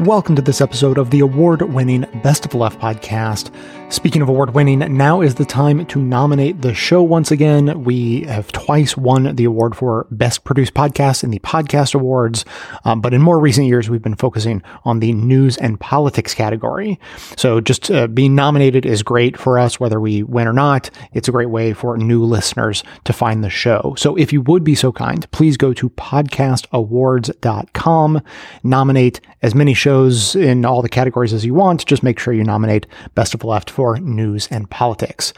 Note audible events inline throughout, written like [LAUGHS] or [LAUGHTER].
Welcome to this episode of the award winning Best of Left podcast. Speaking of award winning, now is the time to nominate the show once again. We have twice won the award for Best Produced Podcast in the Podcast Awards, um, but in more recent years, we've been focusing on the news and politics category. So just uh, being nominated is great for us, whether we win or not. It's a great way for new listeners to find the show. So if you would be so kind, please go to podcastawards.com, nominate as many shows in all the categories as you want. Just make sure you nominate Best of the Left for news and politics.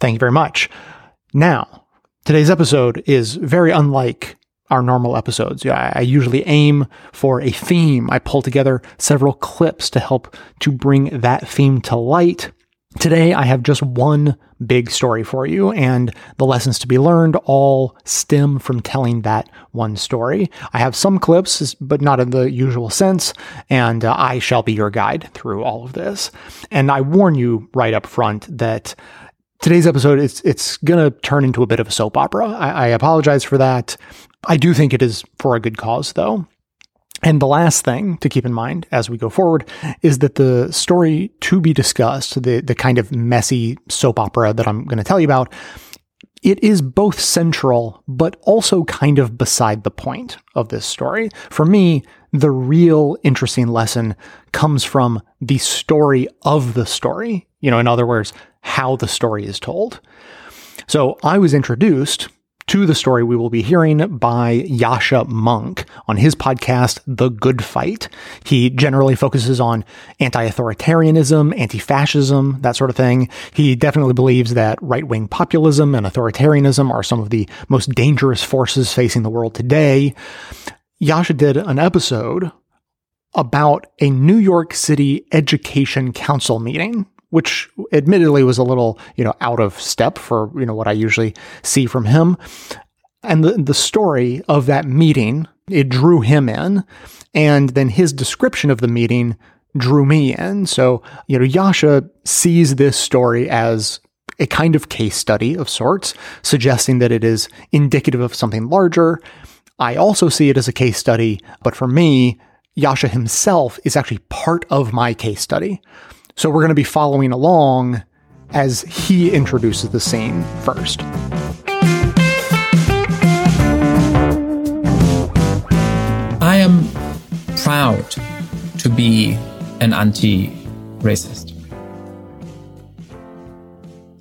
Thank you very much. Now, today's episode is very unlike our normal episodes. I usually aim for a theme. I pull together several clips to help to bring that theme to light. Today, I have just one big story for you, and the lessons to be learned all stem from telling that one story. I have some clips, but not in the usual sense, and uh, I shall be your guide through all of this. And I warn you right up front that today's episode it's it's gonna turn into a bit of a soap opera. I, I apologize for that. I do think it is for a good cause, though. And the last thing to keep in mind as we go forward is that the story to be discussed, the, the kind of messy soap opera that I'm going to tell you about, it is both central, but also kind of beside the point of this story. For me, the real interesting lesson comes from the story of the story. You know, in other words, how the story is told. So I was introduced to the story we will be hearing by Yascha Mounk on his podcast, The Good Fight. He generally focuses on anti-authoritarianism, anti-fascism, that sort of thing. He definitely believes that right-wing populism and authoritarianism are some of the most dangerous forces facing the world today. Yascha did an episode about a New York City Education Council meeting which admittedly was a little, you know, out of step for, you know, what I usually see from him. And the, the story of that meeting, it drew him in. And then his description of the meeting drew me in. So, you know, Yascha sees this story as a kind of case study of sorts, suggesting that it is indicative of something larger. I also see it as a case study, but for me, Yascha himself is actually part of my case study. So we're going to be following along as he introduces the scene first. I am proud to be an anti racist.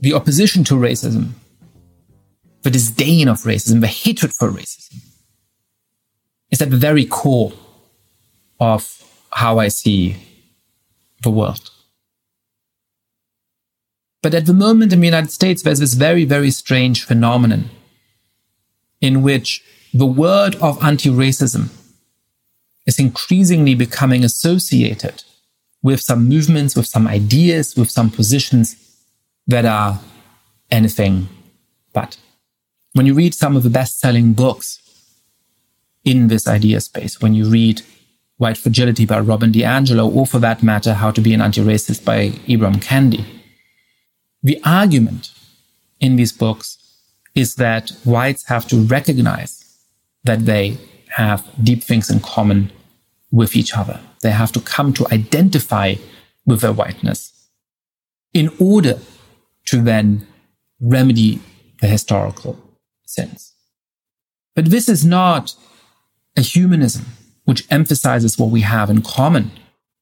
The opposition to racism, the disdain of racism, the hatred for racism is at the very core of how I see the world. But at the moment in the United States, there's this very, very strange phenomenon in which the word of anti racism is increasingly becoming associated with some movements, with some ideas, with some positions that are anything but. When you read some of the best selling books in this idea space, when you read White Fragility by Robin DiAngelo, or for that matter, How to Be an Anti Racist by Ibram Kendi, the argument in these books is that whites have to recognize that they have deep things in common with each other. They have to come to identify with their whiteness in order to then remedy the historical sins. But this is not a humanism which emphasizes what we have in common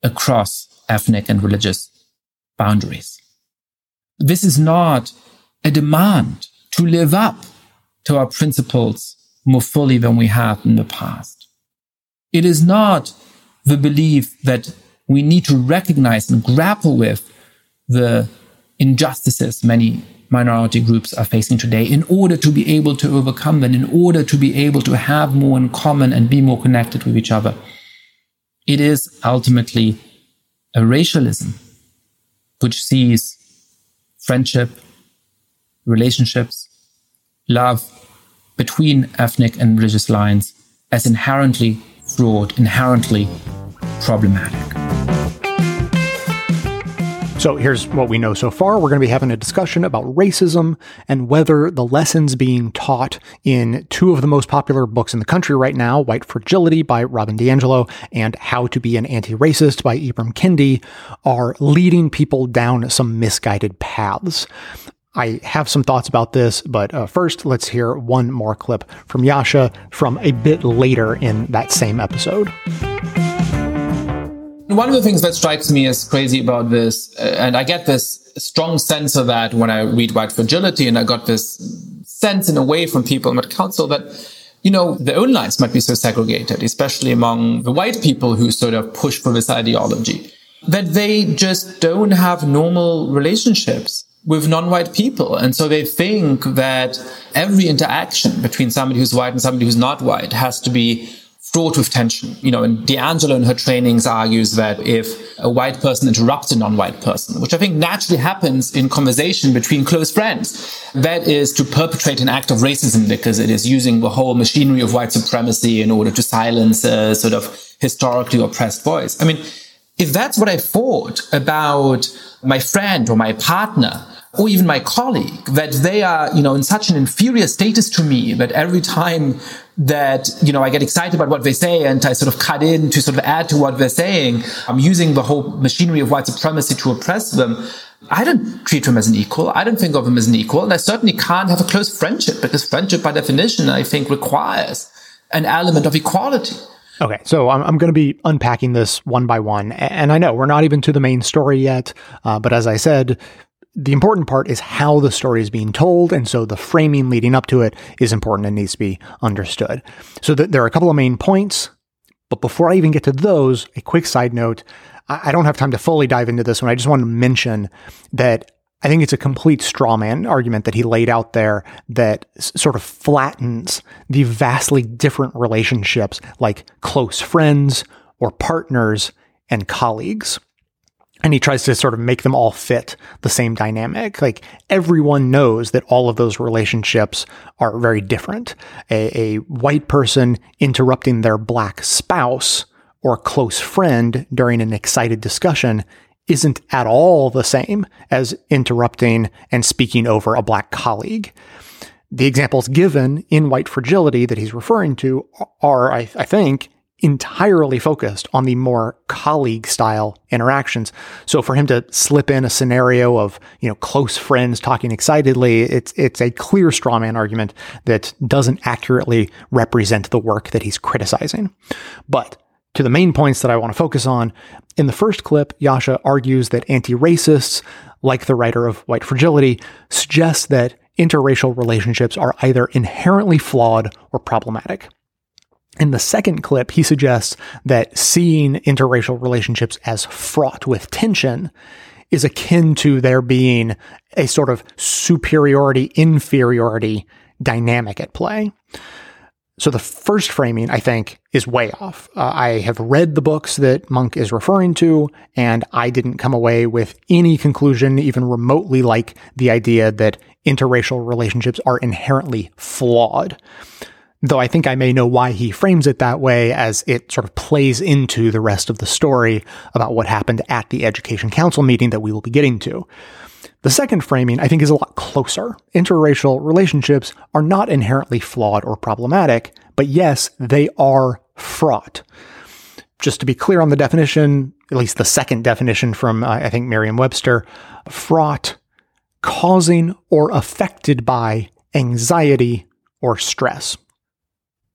across ethnic and religious boundaries. This is not a demand to live up to our principles more fully than we have in the past. It is not the belief that we need to recognize and grapple with the injustices many minority groups are facing today in order to be able to overcome them, in order to be able to have more in common and be more connected with each other. It is ultimately a racialism which sees friendship, relationships, love between ethnic and religious lines as inherently fraught, inherently problematic. So here's what we know so far. We're going to be having a discussion about racism and whether the lessons being taught in two of the most popular books in the country right now, White Fragility by Robin DiAngelo and How to Be an Anti-Racist by Ibram Kendi, are leading people down some misguided paths. I have some thoughts about this, but uh, first, let's hear one more clip from Yascha from a bit later in that same episode. One of the things that strikes me as crazy about this, uh, and I get this strong sense of that when I read White Fragility, and I got this sense in a way from people in the council that, you know, their own lives might be so segregated, especially among the white people who sort of push for this ideology, that they just don't have normal relationships with non-white people. And so they think that every interaction between somebody who's white and somebody who's not white has to be fraught with tension. You know, and DiAngelo in her trainings argues that if a white person interrupts a non-white person, which I think naturally happens in conversation between close friends, that is to perpetrate an act of racism because it is using the whole machinery of white supremacy in order to silence a sort of historically oppressed voice. I mean, if that's what I thought about my friend or my partner, or even my colleague that they are, you know, in such an inferior status to me that every time that, you know, I get excited about what they say and I sort of cut in to sort of add to what they're saying, I'm using the whole machinery of white supremacy to oppress them. I don't treat them as an equal. I don't think of them as an equal. And I certainly can't have a close friendship because friendship by definition, I think requires an element of equality. Okay, so I'm, I'm going to be unpacking this one by one. And I know we're not even to the main story yet, uh, but as I said, the important part is how the story is being told, and so the framing leading up to it is important and needs to be understood. So th- there are a couple of main points, but before I even get to those, a quick side note. I, I don't have time to fully dive into this one. I just want to mention that I think it's a complete straw man argument that he laid out there that s- sort of flattens the vastly different relationships like close friends or partners and colleagues and he tries to sort of make them all fit the same dynamic. Like everyone knows that all of those relationships are very different. A, a, white person interrupting their black spouse or close friend during an excited discussion isn't at all the same as interrupting and speaking over a black colleague. The examples given in White Fragility that he's referring to are, I, I think, entirely focused on the more colleague style interactions. So for him to slip in a scenario of, you know, close friends talking excitedly, it's it's a clear straw man argument that doesn't accurately represent the work that he's criticizing. But to the main points that I want to focus on, in the first clip, Yascha argues that anti-racists, like the writer of White Fragility, suggest that interracial relationships are either inherently flawed or problematic. In the second clip, he suggests that seeing interracial relationships as fraught with tension is akin to there being a sort of superiority inferiority dynamic at play. So the first framing, I think, is way off. Uh, I have read the books that Mounk is referring to, and I didn't come away with any conclusion even remotely like the idea that interracial relationships are inherently flawed though I think I may know why he frames it that way as it sort of plays into the rest of the story about what happened at the Education Council meeting that we will be getting to. The second framing, I think, is a lot closer. Interracial relationships are not inherently flawed or problematic, but yes, they are fraught. Just to be clear on the definition, at least the second definition from, uh, I think, Merriam Webster, fraught, causing or affected by anxiety or stress.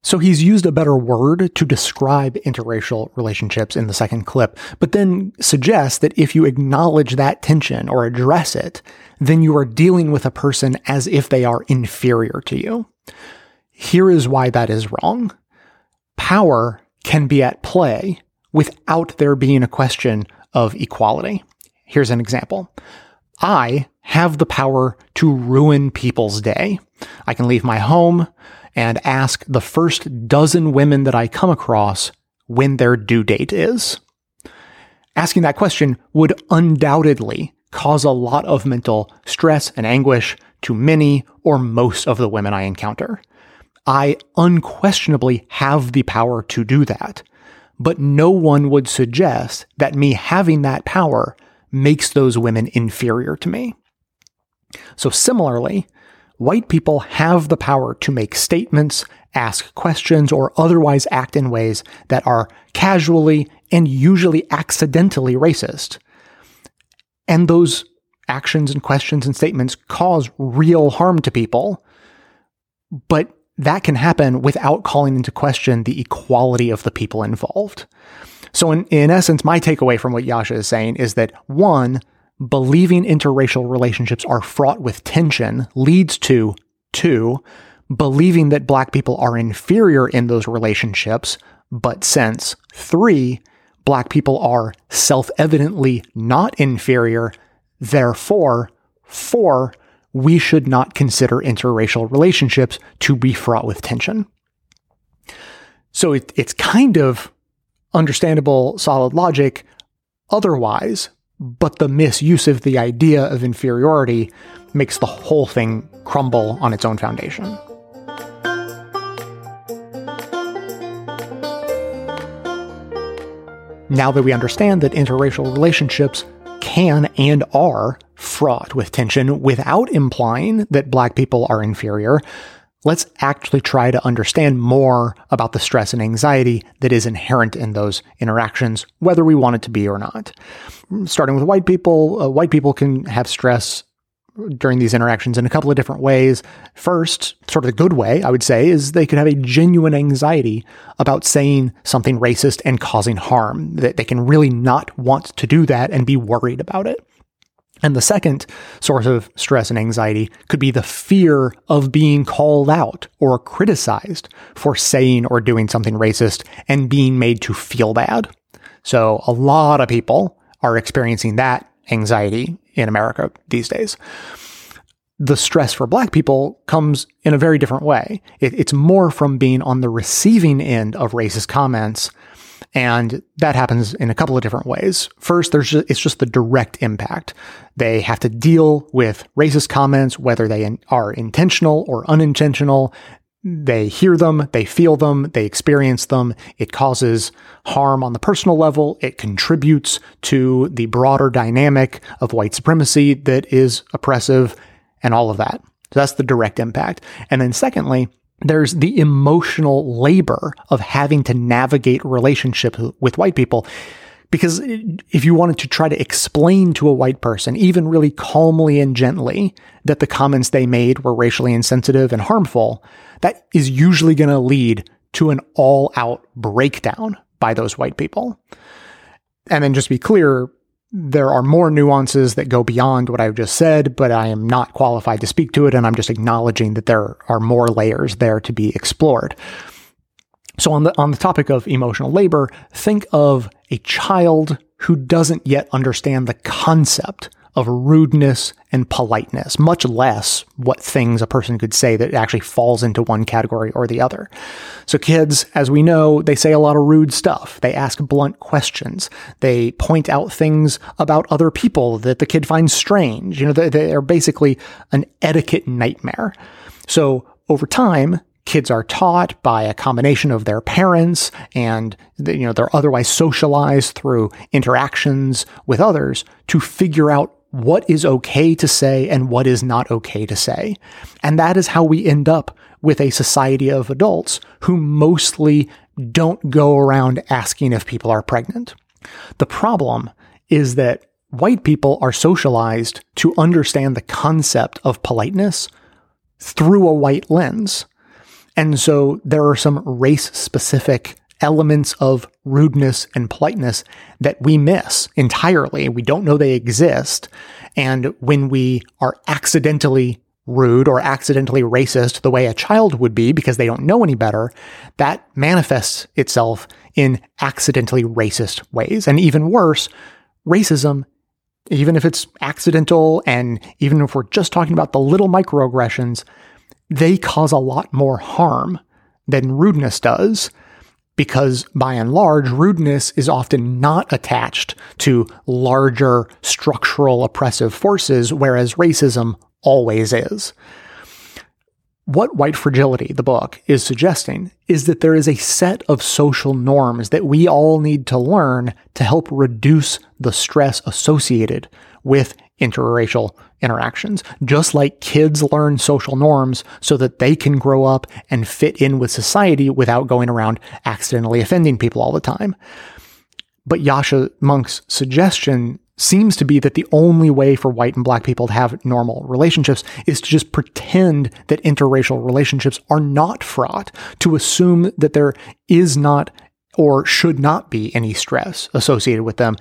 So he's used a better word to describe interracial relationships in the second clip, but then suggests that if you acknowledge that tension or address it, then you are dealing with a person as if they are inferior to you. Here is why that is wrong. Power can be at play without there being a question of equality. Here's an example. I have the power to ruin people's day. I can leave my home, and ask the first dozen women that I come across when their due date is. Asking that question would undoubtedly cause a lot of mental stress and anguish to many or most of the women I encounter. I unquestionably have the power to do that, but no one would suggest that me having that power makes those women inferior to me. So similarly, white people have the power to make statements, ask questions, or otherwise act in ways that are casually and usually accidentally racist. And those actions and questions and statements cause real harm to people. But that can happen without calling into question the equality of the people involved. So in, in essence, my takeaway from what Yascha is saying is that one, believing interracial relationships are fraught with tension leads to two, believing that black people are inferior in those relationships, but since three, black people are self-evidently not inferior, therefore, four, we should not consider interracial relationships to be fraught with tension. So it, it's kind of understandable, solid logic otherwise, but the misuse of the idea of inferiority makes the whole thing crumble on its own foundation. Now that we understand that interracial relationships can and are fraught with tension without implying that black people are inferior, let's actually try to understand more about the stress and anxiety that is inherent in those interactions, whether we want it to be or not. Starting with white people, uh, white people can have stress during these interactions in a couple of different ways. First, sort of the good way, I would say, is they could have a genuine anxiety about saying something racist and causing harm. That they can really not want to do that and be worried about it. And the second source of stress and anxiety could be the fear of being called out or criticized for saying or doing something racist and being made to feel bad. So a lot of people are experiencing that anxiety in America these days. The stress for black people comes in a very different way. It, it's more from being on the receiving end of racist comments. And that happens in a couple of different ways. First, there's just, it's just the direct impact. They have to deal with racist comments, whether they in, are intentional or unintentional. They hear them, they feel them, they experience them. It causes harm on the personal level. It contributes to the broader dynamic of white supremacy that is oppressive and all of that. So that's the direct impact. And then secondly, there's the emotional labor of having to navigate relationship with white people. Because if you wanted to try to explain to a white person, even really calmly and gently, that the comments they made were racially insensitive and harmful, that is usually going to lead to an all out breakdown by those white people. And then just to be clear, there are more nuances that go beyond what I've just said, but I am not qualified to speak to it. And I'm just acknowledging that there are more layers there to be explored. So on the, on the topic of emotional labor, think of a child who doesn't yet understand the concept of rudeness and politeness, much less what things a person could say that actually falls into one category or the other. So kids, as we know, they say a lot of rude stuff. They ask blunt questions. They point out things about other people that the kid finds strange. You know, they're basically an etiquette nightmare. So over time, kids are taught by a combination of their parents and you know they're otherwise socialized through interactions with others to figure out what is okay to say and what is not okay to say. And that is how we end up with a society of adults who mostly don't go around asking if people are pregnant. The problem is that white people are socialized to understand the concept of politeness through a white lens. And so there are some race specific elements of rudeness and politeness that we miss entirely. We don't know they exist. And when we are accidentally rude or accidentally racist the way a child would be because they don't know any better, that manifests itself in accidentally racist ways. And even worse, racism, even if it's accidental and even if we're just talking about the little microaggressions, they cause a lot more harm than rudeness does because by and large, rudeness is often not attached to larger structural oppressive forces, whereas racism always is. What White Fragility, the book, is suggesting is that there is a set of social norms that we all need to learn to help reduce the stress associated with interracial interactions. Just like kids learn social norms so that they can grow up and fit in with society without going around accidentally offending people all the time. But Yascha Mounk's suggestion seems to be that the only way for white and black people to have normal relationships is to just pretend that interracial relationships are not fraught, to assume that there is not or should not be any stress associated with them,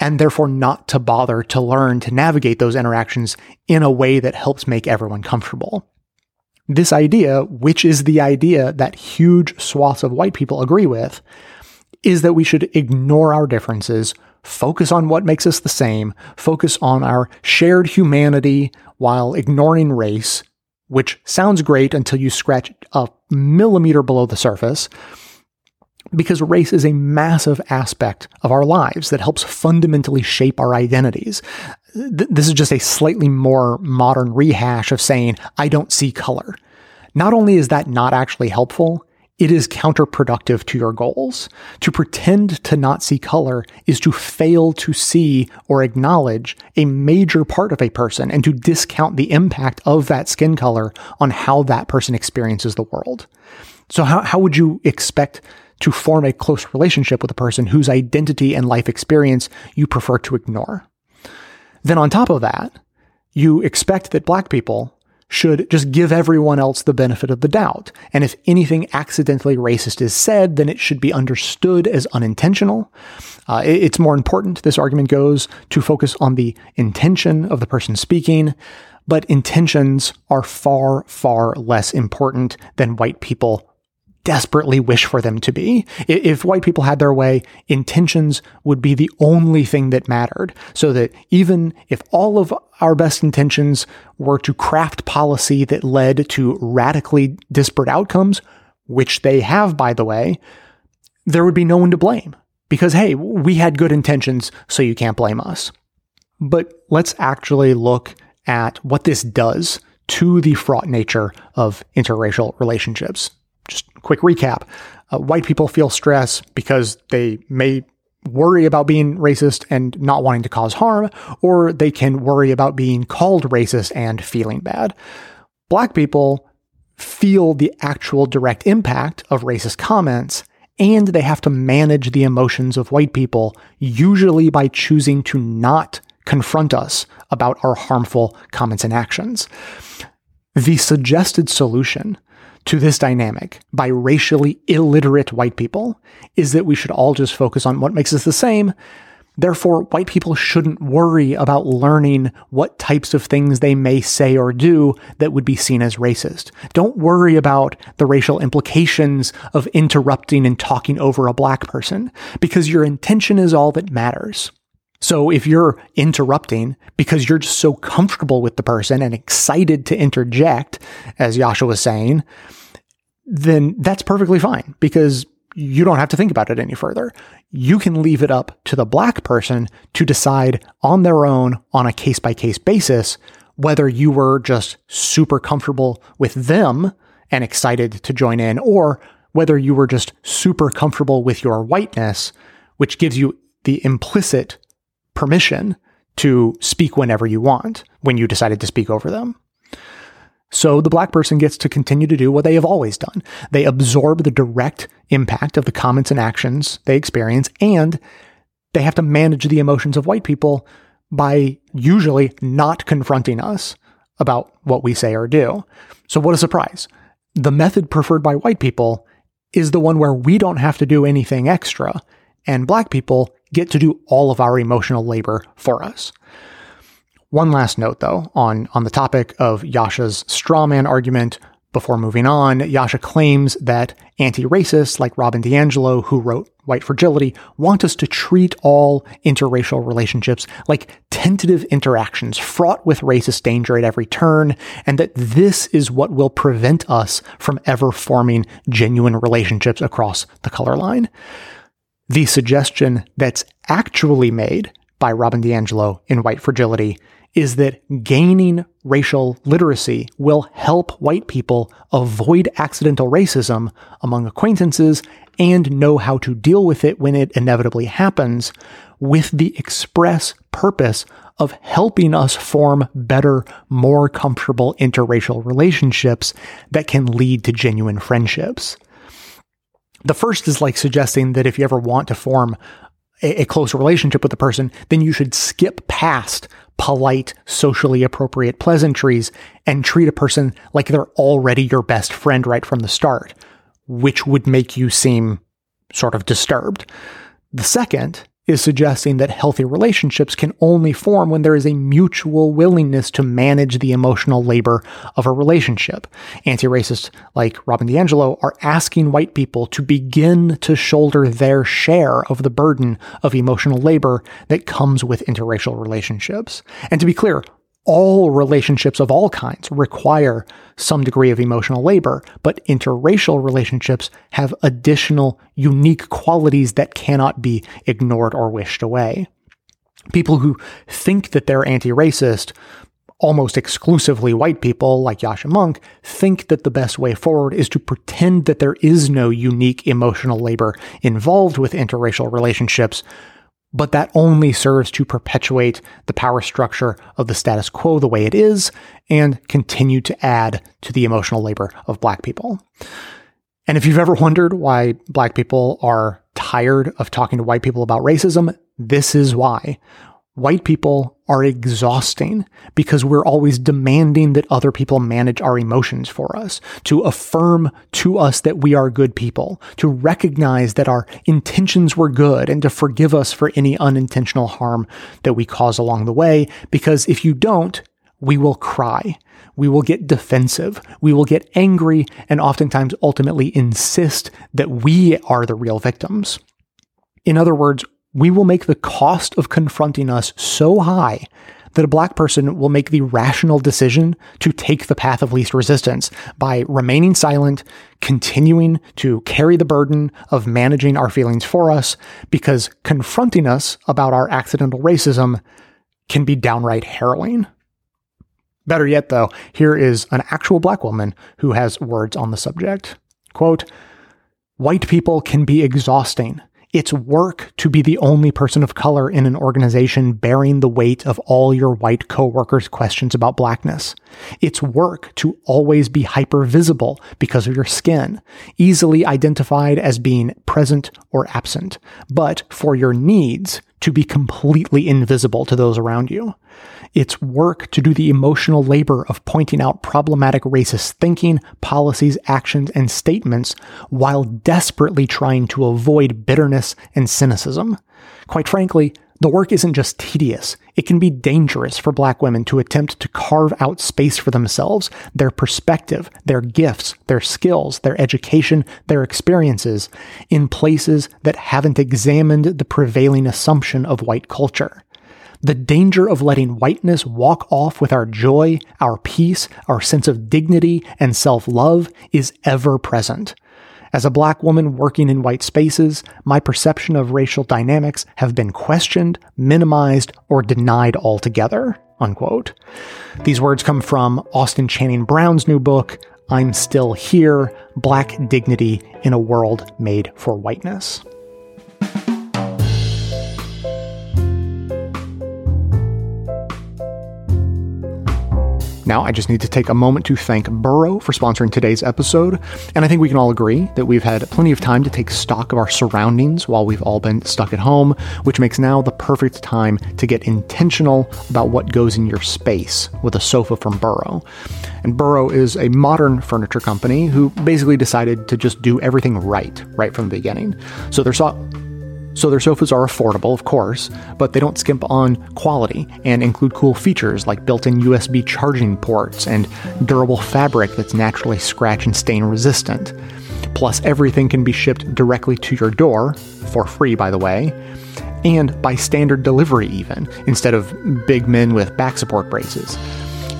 and therefore not to bother to learn to navigate those interactions in a way that helps make everyone comfortable. This idea, which is the idea that huge swaths of white people agree with, is that we should ignore our differences, focus on what makes us the same, focus on our shared humanity while ignoring race, which sounds great until you scratch a millimeter below the surface, because race is a massive aspect of our lives that helps fundamentally shape our identities. This is just a slightly more modern rehash of saying, I don't see color. Not only is that not actually helpful, it is counterproductive to your goals. To pretend to not see color is to fail to see or acknowledge a major part of a person and to discount the impact of that skin color on how that person experiences the world. So how, how would you expect to form a close relationship with a person whose identity and life experience you prefer to ignore? Then on top of that, you expect that black people should just give everyone else the benefit of the doubt. And if anything accidentally racist is said, then it should be understood as unintentional. Uh, it's more important, this argument goes, to focus on the intention of the person speaking. But intentions are far, far less important than white people desperately wish for them to be. If white people had their way, intentions would be the only thing that mattered. So that even if all of our best intentions were to craft policy that led to radically disparate outcomes, which they have, by the way, there would be no one to blame. Because, hey, we had good intentions, so you can't blame us. But let's actually look at what this does to the fraught nature of interracial relationships just quick recap. Uh, white people feel stress because they may worry about being racist and not wanting to cause harm, or they can worry about being called racist and feeling bad. Black people feel the actual direct impact of racist comments, and they have to manage the emotions of white people, usually by choosing to not confront us about our harmful comments and actions. The suggested solution to this dynamic by racially illiterate white people is that we should all just focus on what makes us the same. Therefore, white people shouldn't worry about learning what types of things they may say or do that would be seen as racist. Don't worry about the racial implications of interrupting and talking over a black person because your intention is all that matters. So if you're interrupting because you're just so comfortable with the person and excited to interject, as Yascha was saying, then that's perfectly fine because you don't have to think about it any further. You can leave it up to the black person to decide on their own on a case by case basis whether you were just super comfortable with them and excited to join in or whether you were just super comfortable with your whiteness, which gives you the implicit permission to speak whenever you want when you decided to speak over them. So the black person gets to continue to do what they have always done. They absorb the direct impact of the comments and actions they experience, and they have to manage the emotions of white people by usually not confronting us about what we say or do. So what a surprise. The method preferred by white people is the one where we don't have to do anything extra, and black people get to do all of our emotional labor for us. One last note, though, on, on the topic of Yascha's strawman argument. Before moving on, Yascha claims that anti racists like Robin DiAngelo, who wrote White Fragility, want us to treat all interracial relationships like tentative interactions fraught with racist danger at every turn, and that this is what will prevent us from ever forming genuine relationships across the color line. The suggestion that's actually made by Robin DiAngelo in White Fragility is that gaining racial literacy will help white people avoid accidental racism among acquaintances and know how to deal with it when it inevitably happens with the express purpose of helping us form better, more comfortable interracial relationships that can lead to genuine friendships. The first is like suggesting that if you ever want to form a, a close relationship with a person, then you should skip past polite, socially appropriate pleasantries and treat a person like they're already your best friend right from the start, which would make you seem sort of disturbed. The second is suggesting that healthy relationships can only form when there is a mutual willingness to manage the emotional labor of a relationship. Anti-racists like Robin DiAngelo are asking white people to begin to shoulder their share of the burden of emotional labor that comes with interracial relationships. And to be clear, all relationships of all kinds require some degree of emotional labor, but interracial relationships have additional unique qualities that cannot be ignored or wished away. People who think that they're anti-racist, almost exclusively white people like Yascha Mounk, think that the best way forward is to pretend that there is no unique emotional labor involved with interracial relationships but that only serves to perpetuate the power structure of the status quo the way it is and continue to add to the emotional labor of black people. And if you've ever wondered why black people are tired of talking to white people about racism, this is why. White people are exhausting because we're always demanding that other people manage our emotions for us, to affirm to us that we are good people, to recognize that our intentions were good and to forgive us for any unintentional harm that we cause along the way. Because if you don't, we will cry. We will get defensive. We will get angry and oftentimes ultimately insist that we are the real victims. In other words, we will make the cost of confronting us so high that a black person will make the rational decision to take the path of least resistance by remaining silent, continuing to carry the burden of managing our feelings for us, because confronting us about our accidental racism can be downright harrowing. Better yet, though, here is an actual black woman who has words on the subject. Quote, White people can be exhausting it's work to be the only person of color in an organization bearing the weight of all your white coworkers' questions about blackness. It's work to always be hyper visible because of your skin, easily identified as being present or absent, but for your needs to be completely invisible to those around you. It's work to do the emotional labor of pointing out problematic racist thinking, policies, actions, and statements while desperately trying to avoid bitterness and cynicism. Quite frankly, the work isn't just tedious, it can be dangerous for black women to attempt to carve out space for themselves, their perspective, their gifts, their skills, their education, their experiences in places that haven't examined the prevailing assumption of white culture. The danger of letting whiteness walk off with our joy, our peace, our sense of dignity and self love is ever present. As a black woman working in white spaces, my perception of racial dynamics have been questioned, minimized, or denied altogether. Unquote. These words come from Austin Channing Brown's new book, I'm Still Here Black Dignity in a World Made for Whiteness. Now, I just need to take a moment to thank Burrow for sponsoring today's episode. And I think we can all agree that we've had plenty of time to take stock of our surroundings while we've all been stuck at home, which makes now the perfect time to get intentional about what goes in your space with a sofa from Burrow. And Burrow is a modern furniture company who basically decided to just do everything right, right from the beginning. So they're so so their sofas are affordable, of course, but they don't skimp on quality and include cool features like built-in USB charging ports and durable fabric that's naturally scratch and stain resistant. Plus, everything can be shipped directly to your door, for free by the way, and by standard delivery even, instead of big men with back support braces.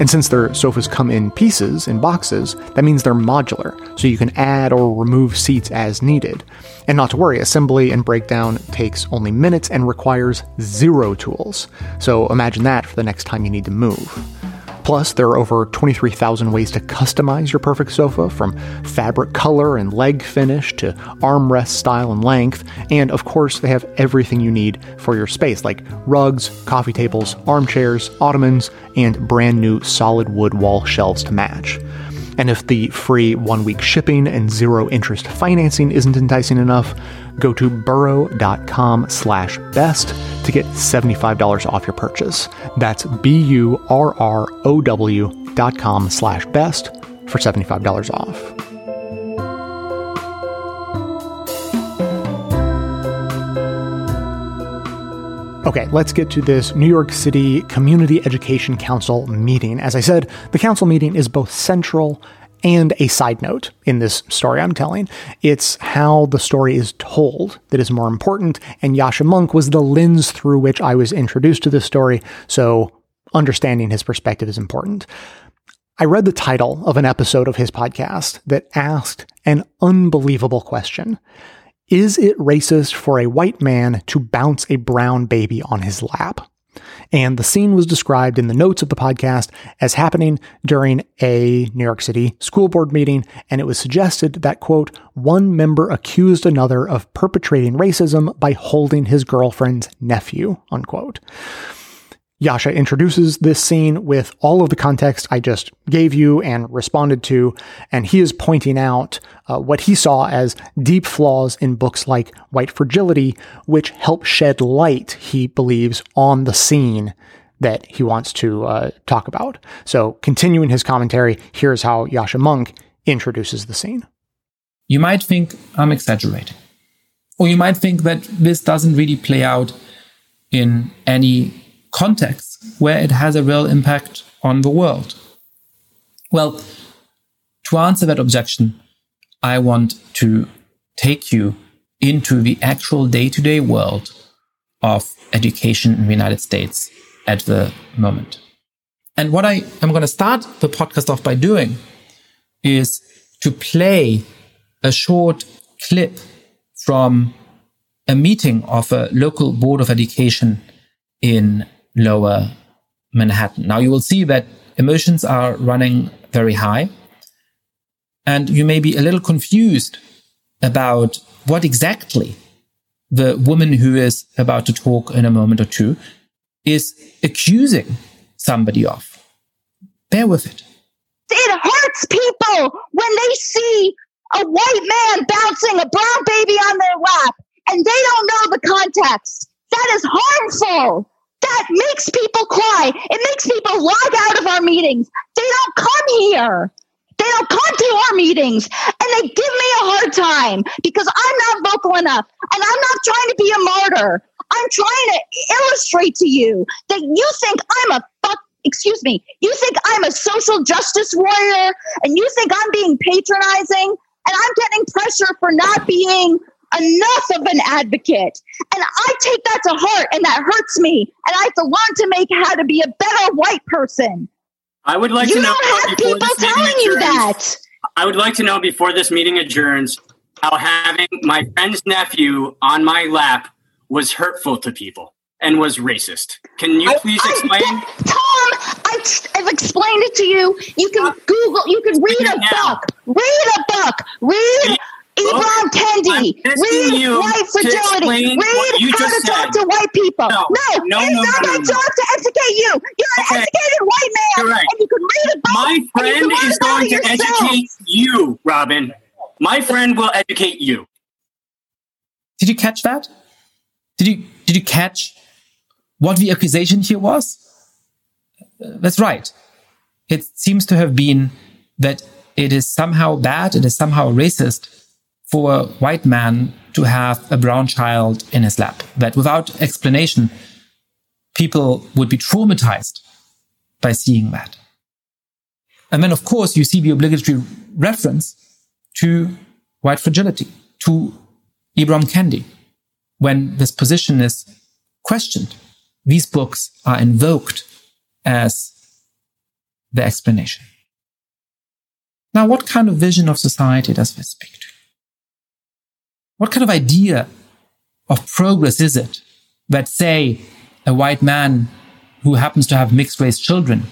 And since their sofas come in pieces, in boxes, that means they're modular, so you can add or remove seats as needed. And not to worry, assembly and breakdown takes only minutes and requires zero tools. So imagine that for the next time you need to move. Plus, there are over 23,000 ways to customize your perfect sofa, from fabric color and leg finish to armrest style and length. And of course, they have everything you need for your space, like rugs, coffee tables, armchairs, ottomans, and brand new solid wood wall shelves to match. And if the free one week shipping and zero interest financing isn't enticing enough, go to burrow.com slash best to get $75 off your purchase. That's B-U-R-R-O-W dot com slash best for $75 off. Okay, let's get to this New York City Community Education Council meeting. As I said, the council meeting is both central and a side note in this story I'm telling. It's how the story is told that is more important, and Yascha Mounk was the lens through which I was introduced to this story, so understanding his perspective is important. I read the title of an episode of his podcast that asked an unbelievable question. Is it racist for a white man to bounce a brown baby on his lap? And the scene was described in the notes of the podcast as happening during a New York City school board meeting. And it was suggested that, quote, one member accused another of perpetrating racism by holding his girlfriend's nephew, unquote. Yascha introduces this scene with all of the context I just gave you and responded to, and he is pointing out uh, what he saw as deep flaws in books like White Fragility, which help shed light, he believes, on the scene that he wants to uh, talk about. So, continuing his commentary, here's how Yascha Mounk introduces the scene. You might think I'm exaggerating, or you might think that this doesn't really play out in any context where it has a real impact on the world? Well, to answer that objection, I want to take you into the actual day to day world of education in the United States at the moment. And what I am going to start the podcast off by doing is to play a short clip from a meeting of a local board of education in lower Manhattan. Now you will see that emotions are running very high and you may be a little confused about what exactly the woman who is about to talk in a moment or two is accusing somebody of. Bear with it. It hurts people when they see a white man bouncing a brown baby on their lap and they don't know the context. That is harmful that makes people cry. It makes people log out of our meetings. They don't come here. They don't come to our meetings and they give me a hard time because I'm not vocal enough and I'm not trying to be a martyr. I'm trying to illustrate to you that you think I'm a fuck, excuse me, you think I'm a social justice warrior and you think I'm being patronizing and I'm getting pressure for not being enough of an advocate. And I take that to heart and that hurts me. And I have to learn to make how to be a better white person. I would like you to know. don't have people telling you that. I would like to know before this meeting adjourns how having my friend's nephew on my lap was hurtful to people and was racist. Can you please I, explain? I, Tom, I, have explained it to you. You can uh, Google, you can read a book. Read a book. Read Ibram Kendi, read white fragility, read how to said. talk to white people. No, no, no it's no, not no, my no. job to educate you. You're okay. an educated white man, right. and you can read a book. My friend is going to yourself. educate you, Robin. My friend will educate you. Did you catch that? Did you did you catch what the accusation here was? Uh, that's right. It seems to have been that it is somehow bad, it is somehow racist for a white man to have a brown child in his lap. That without explanation, people would be traumatized by seeing that. And then, of course, you see the obligatory reference to white fragility, to Ibram Kendi. When this position is questioned, these books are invoked as the explanation. Now, what kind of vision of society does this speak to? What kind of idea of progress is it that, say, a white man who happens to have mixed race children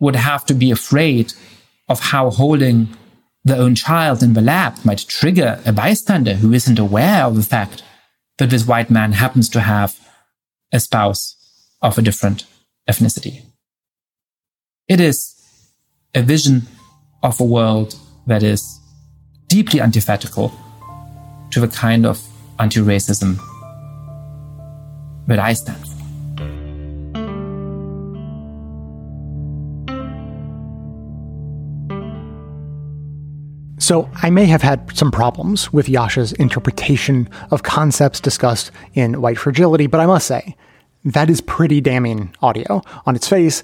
would have to be afraid of how holding their own child in the lap might trigger a bystander who isn't aware of the fact that this white man happens to have a spouse of a different ethnicity. It is a vision of a world that is deeply antithetical to the kind of anti racism that I stand for. So I may have had some problems with Yascha's interpretation of concepts discussed in White Fragility, but I must say, that is pretty damning audio. On its face,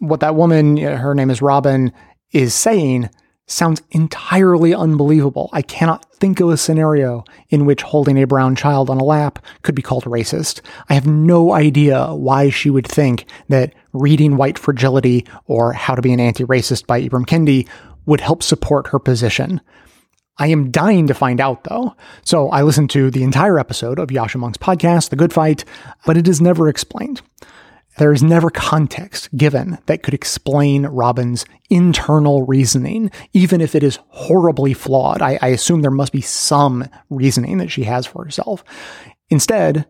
what that woman, her name is Robin, is saying sounds entirely unbelievable. I cannot think of a scenario in which holding a brown child on a lap could be called racist. I have no idea why she would think that reading White Fragility or How to Be an Anti-Racist by Ibram Kendi would help support her position. I am dying to find out though. So I listened to the entire episode of Yascha Mounk's podcast, The Good Fight, but it is never explained. There is never context given that could explain Robin's internal reasoning, even if it is horribly flawed. I, I assume there must be some reasoning that she has for herself. Instead,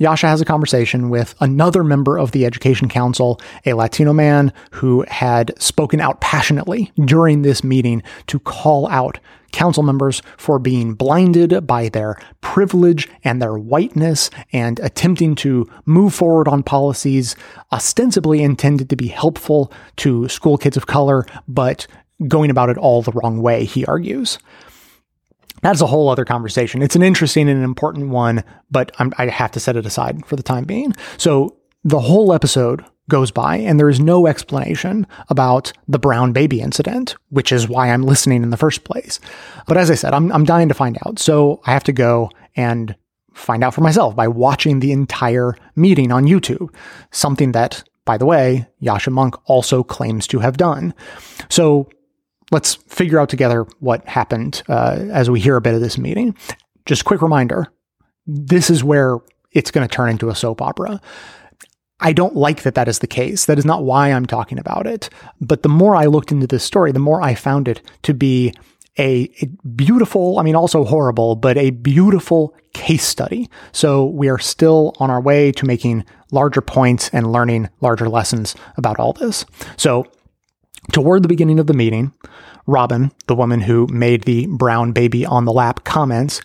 Yascha has a conversation with another member of the Education Council, a Latino man who had spoken out passionately during this meeting to call out council members for being blinded by their privilege and their whiteness and attempting to move forward on policies ostensibly intended to be helpful to school kids of color, but going about it all the wrong way, he argues. That's a whole other conversation. It's an interesting and an important one, but I'm, i have to set it aside for the time being. So the whole episode goes by and there is no explanation about the brown baby incident, which is why I'm listening in the first place. But as I said, I'm, I'm dying to find out. So I have to go and find out for myself by watching the entire meeting on YouTube. Something that, by the way, Yascha Mounk also claims to have done. So let's figure out together what happened uh, as we hear a bit of this meeting. Just quick reminder this is where it's going to turn into a soap opera. I don't like that that is the case. That is not why I'm talking about it. But the more I looked into this story, the more I found it to be a, a, beautiful, I mean, also horrible, but a beautiful case study. So we are still on our way to making larger points and learning larger lessons about all this. So Toward the beginning of the meeting, Robin, the woman who made the brown baby on the lap comments,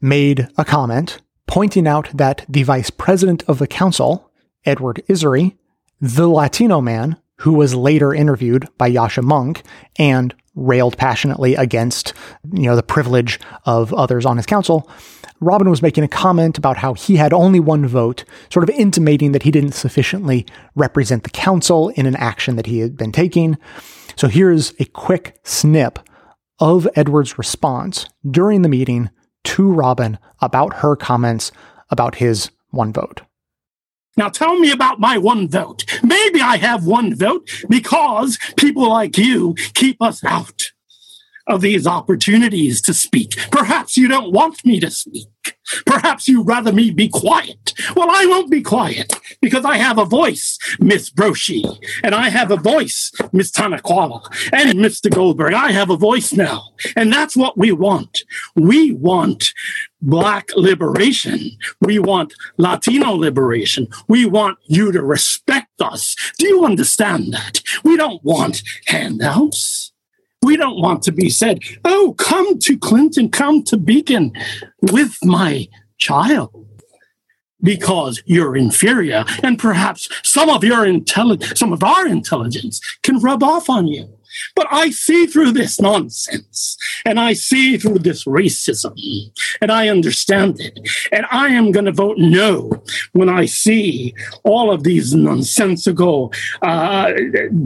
made a comment pointing out that the vice president of the council, Edward Issery, the Latino man who was later interviewed by Yascha Mounk and railed passionately against, you know, the privilege of others on his council, Robin was making a comment about how he had only one vote, sort of intimating that he didn't sufficiently represent the council in an action that he had been taking. So here's a quick snip of Edward's response during the meeting to Robin about her comments about his one vote. Now tell me about my one vote. Maybe I have one vote because people like you keep us out of these opportunities to speak. Perhaps you don't want me to speak. Perhaps you'd rather me be quiet. Well, I won't be quiet because I have a voice, Miss Broshi, and I have a voice, Miss Tanikawa, and Mr. Goldberg. I have a voice now, and that's what we want. We want Black liberation. We want Latino liberation. We want you to respect us. Do you understand that? We don't want handouts. We don't want to be said, oh, come to Clinton, come to Beacon with my child because you're inferior and perhaps some of your intelligence, some of our intelligence can rub off on you. But I see through this nonsense and I see through this racism and I understand it. And I am going to vote no when I see all of these nonsensical uh,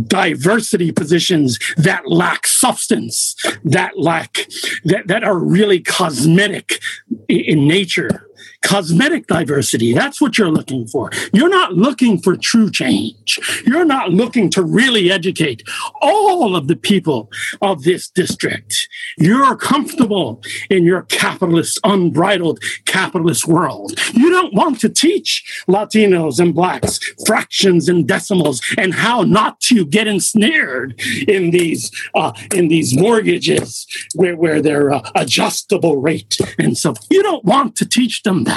diversity positions that lack substance, that lack, that, that are really cosmetic in nature cosmetic diversity. That's what you're looking for. You're not looking for true change. You're not looking to really educate all of the people of this district. You're comfortable in your capitalist, unbridled capitalist world. You don't want to teach Latinos and blacks fractions and decimals and how not to get ensnared in these uh, in these mortgages where, where they're uh, adjustable rate and so you don't want to teach them that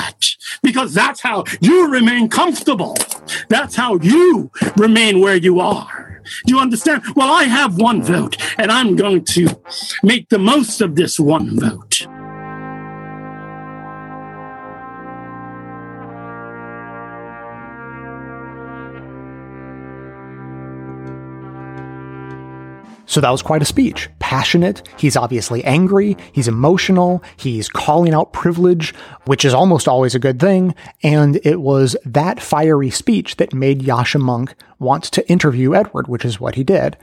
because that's how you remain comfortable. That's how you remain where you are. Do you understand? Well, I have one vote and I'm going to make the most of this one vote. So that was quite a speech. Passionate. He's obviously angry. He's emotional. He's calling out privilege, which is almost always a good thing. And it was that fiery speech that made Yascha Mounk want to interview Edward, which is what he did.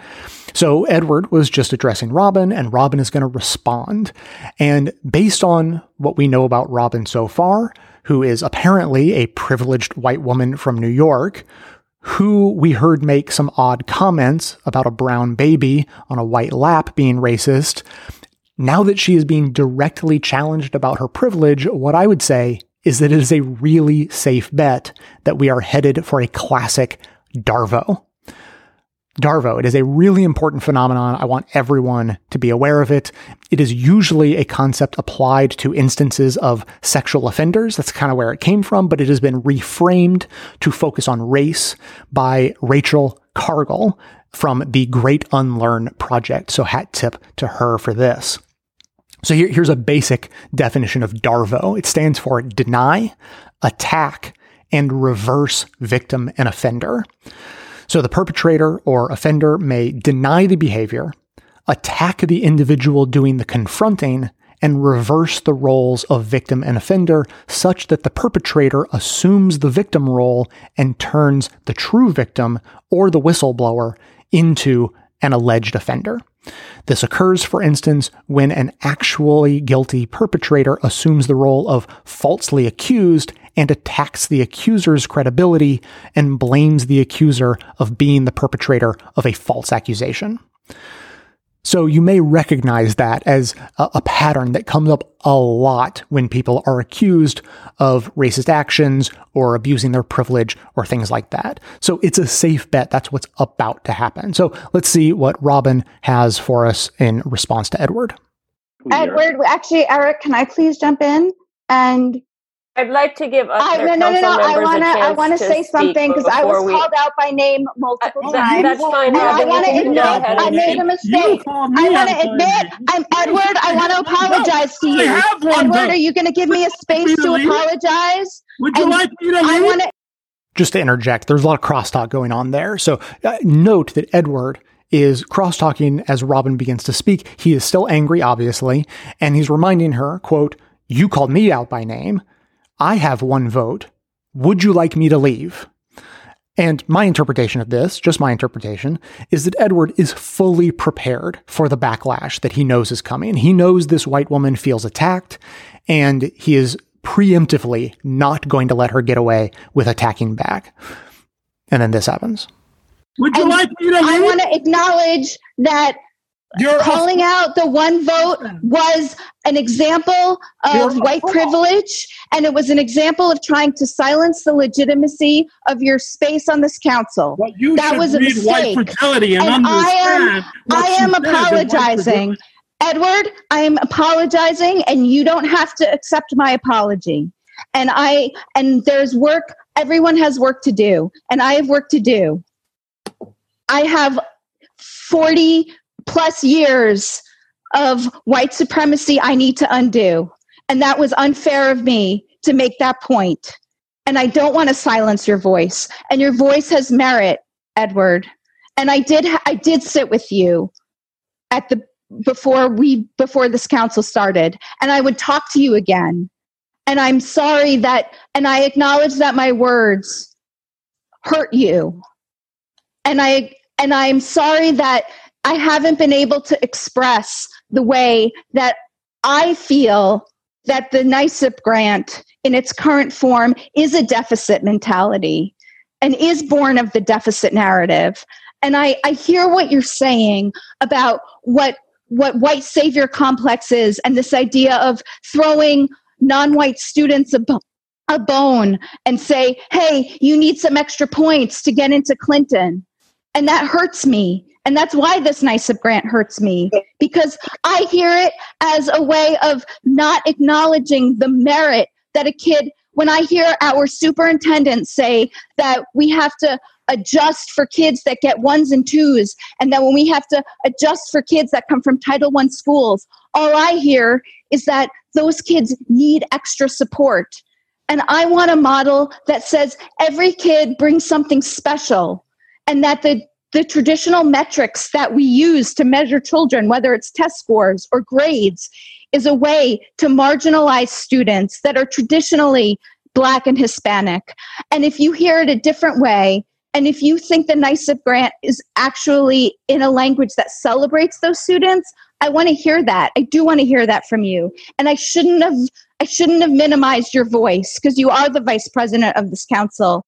So Edward was just addressing Robin, and Robin is going to respond. And based on what we know about Robin so far, who is apparently a privileged white woman from New York, who we heard make some odd comments about a brown baby on a white lap being racist. Now that she is being directly challenged about her privilege, what I would say is that it is a really safe bet that we are headed for a classic Darvo. Darvo. It is a really important phenomenon. I want everyone to be aware of it. It is usually a concept applied to instances of sexual offenders. That's kind of where it came from, but it has been reframed to focus on race by Rachel Cargle from the Great Unlearn Project. So hat tip to her for this. So here, here's a basic definition of DARVO. It stands for deny, attack, and reverse victim and offender. So the perpetrator or offender may deny the behavior, attack the individual doing the confronting, and reverse the roles of victim and offender such that the perpetrator assumes the victim role and turns the true victim or the whistleblower into an alleged offender. This occurs, for instance, when an actually guilty perpetrator assumes the role of falsely accused and attacks the accuser's credibility and blames the accuser of being the perpetrator of a false accusation. So you may recognize that as a, a, pattern that comes up a lot when people are accused of racist actions or abusing their privilege or things like that. So it's a safe bet. That's what's about to happen. So let's see what Robin has for us in response to Edward. Edward, actually, Eric, can I please jump in and I'd like to give I, no, no, no, no. I want to. I want to say something because I was we... called out by name multiple uh, times. That's fine. And I want to admit I made a mistake. I want to admit I'm Edward. I want to apologize to you. Edward, are you going to give me a space to apologize? Would you like me to I want to. Just to interject, there's a lot of crosstalk going on there. So uh, note that Edward is cross talking as Robin begins to speak. He is still angry, obviously, and he's reminding her, quote, you called me out by name. I have one vote. Would you like me to leave? And my interpretation of this, just my interpretation, is that Edward is fully prepared for the backlash that he knows is coming. He knows this white woman feels attacked, and he is preemptively not going to let her get away with attacking back. And then this happens. Would you and like me to leave? I want to acknowledge that you're calling a- out the one vote was an example of You're white privilege, and it was an example of trying to silence the legitimacy of your space on this council. Well, that was a mistake. and, and I am, I am apologizing. Edward, I am apologizing, and you don't have to accept my apology. And I and there's work. Everyone has work to do, and I have work to do. I have 40 plus years of white supremacy I need to undo. And that was unfair of me to make that point. And I don't want to silence your voice. And your voice has merit, Edward. And I did I did sit with you at the before we before this council started and I would talk to you again. And I'm sorry that and I acknowledge that my words hurt you. And I and I'm sorry that I haven't been able to express the way that I feel that the NYSUP grant in its current form is a deficit mentality and is born of the deficit narrative. And I, I hear what you're saying about what what white savior complex is and this idea of throwing non-white students a, a bone and say, hey, you need some extra points to get into Clinton. And that hurts me. And that's why this NYSUP grant hurts me because I hear it as a way of not acknowledging the merit that a kid, when I hear our superintendent say that we have to adjust for kids that get ones and twos, and that when we have to adjust for kids that come from Title I schools, all I hear is that those kids need extra support. And I want a model that says every kid brings something special and that the the traditional metrics that we use to measure children, whether it's test scores or grades, is a way to marginalize students that are traditionally Black and Hispanic. And if you hear it a different way, and if you think the NYSUP grant is actually in a language that celebrates those students, I want to hear that. I do want to hear that from you. And I shouldn't have I shouldn't have minimized your voice because you are the vice president of this council.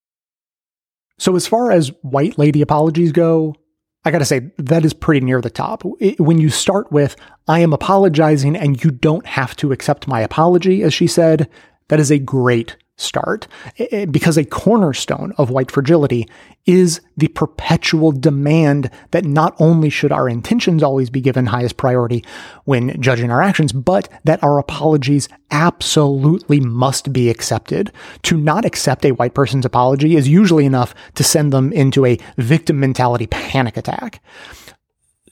So, as far as white lady apologies go, I got to say, that is pretty near the top. When you start with, I am apologizing and you don't have to accept my apology, as she said, that is a great start eh, eh, because a cornerstone of white fragility is the perpetual demand that not only should our intentions always be given highest priority when judging our actions, but that our apologies absolutely must be accepted. To not accept a white person's apology is usually enough to send them into a victim mentality panic attack.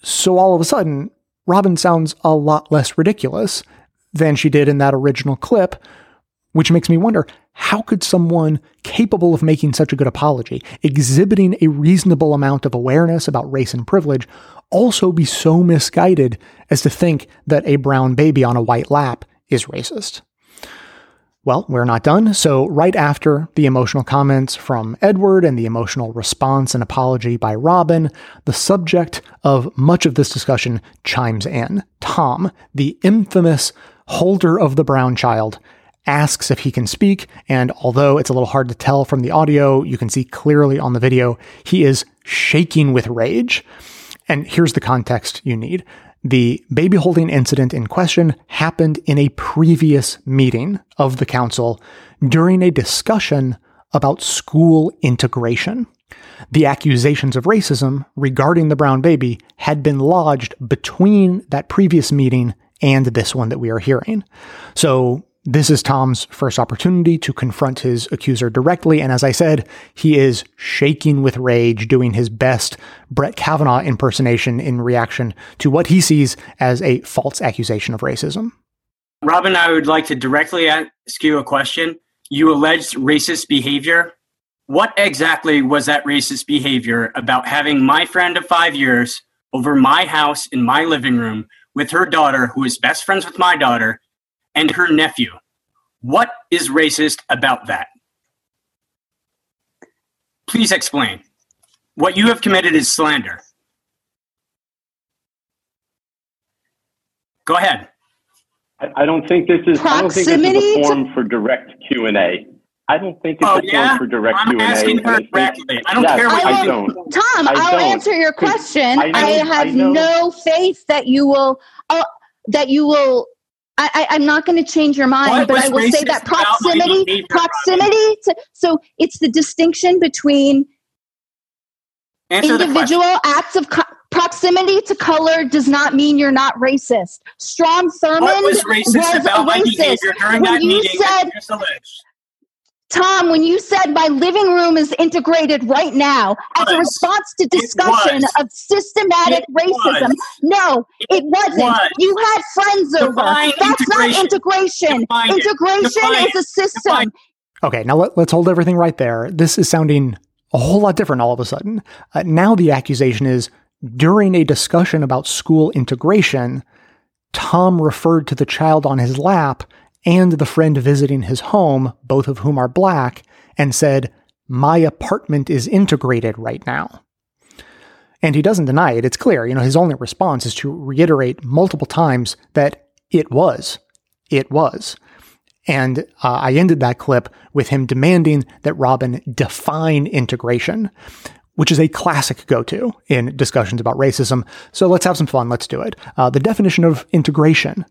So all of a sudden, Robin sounds a lot less ridiculous than she did in that original clip, which makes me wonder how could someone capable of making such a good apology, exhibiting a reasonable amount of awareness about race and privilege, also be so misguided as to think that a brown baby on a white lap is racist? Well, we're not done. So, right after the emotional comments from Edward and the emotional response and apology by Robin, the subject of much of this discussion chimes in. Tom, the infamous holder of the brown child, asks if he can speak, and although it's a little hard to tell from the audio, you can see clearly on the video, he is shaking with rage. And here's the context you need. The baby holding incident in question happened in a previous meeting of the council during a discussion about school integration. The accusations of racism regarding the brown baby had been lodged between that previous meeting and this one that we are hearing. So this is Tom's first opportunity to confront his accuser directly, and as I said, he is shaking with rage, doing his best Brett Kavanaugh impersonation in reaction to what he sees as a false accusation of racism. Robin, I would like to directly ask you a question. You alleged racist behavior. What exactly was that racist behavior about having my friend of five years over my house in my living room with her daughter, who is best friends with my daughter, and her nephew. What is racist about that? Please explain. What you have committed is slander. Go ahead. I, don't think this is. I don't think this is a forum for direct Q and A. I don't think it's oh, a yeah? forum for direct I'm Q and A. asking her directly. I don't yes, care what I you don't. Tom, I will don't. answer your question. I, I have I no faith that you will. Uh, that you will. I, I, I'm not going to change your mind, What but I will say that proximity, proximity. To, so it's the distinction between Answer individual acts of co- proximity to color does not mean you're not racist. Strom Thurmond What was racist was about a my racist. behavior during When that you meeting? said you just alleged? Tom, when you said my living room is integrated right now as a response to discussion of systematic It racism, was. no, it wasn't. was. You had friends over. Define That's not integration. integration. Define. Integration Define is a system. Define Okay, now let, us hold everything right there. This is sounding a whole lot different all of a sudden. Uh, now the accusation is during a discussion about school integration, Tom referred to the child on his lap and the friend visiting his home, both of whom are black, and said, My apartment is integrated right now. And he doesn't deny it. It's clear. You know, his only response is to reiterate multiple times that it was. It was. And uh, I ended that clip with him demanding that Robin define integration, which is a classic go to in discussions about racism. So let's have some fun. Let's do it. Uh, the definition of integration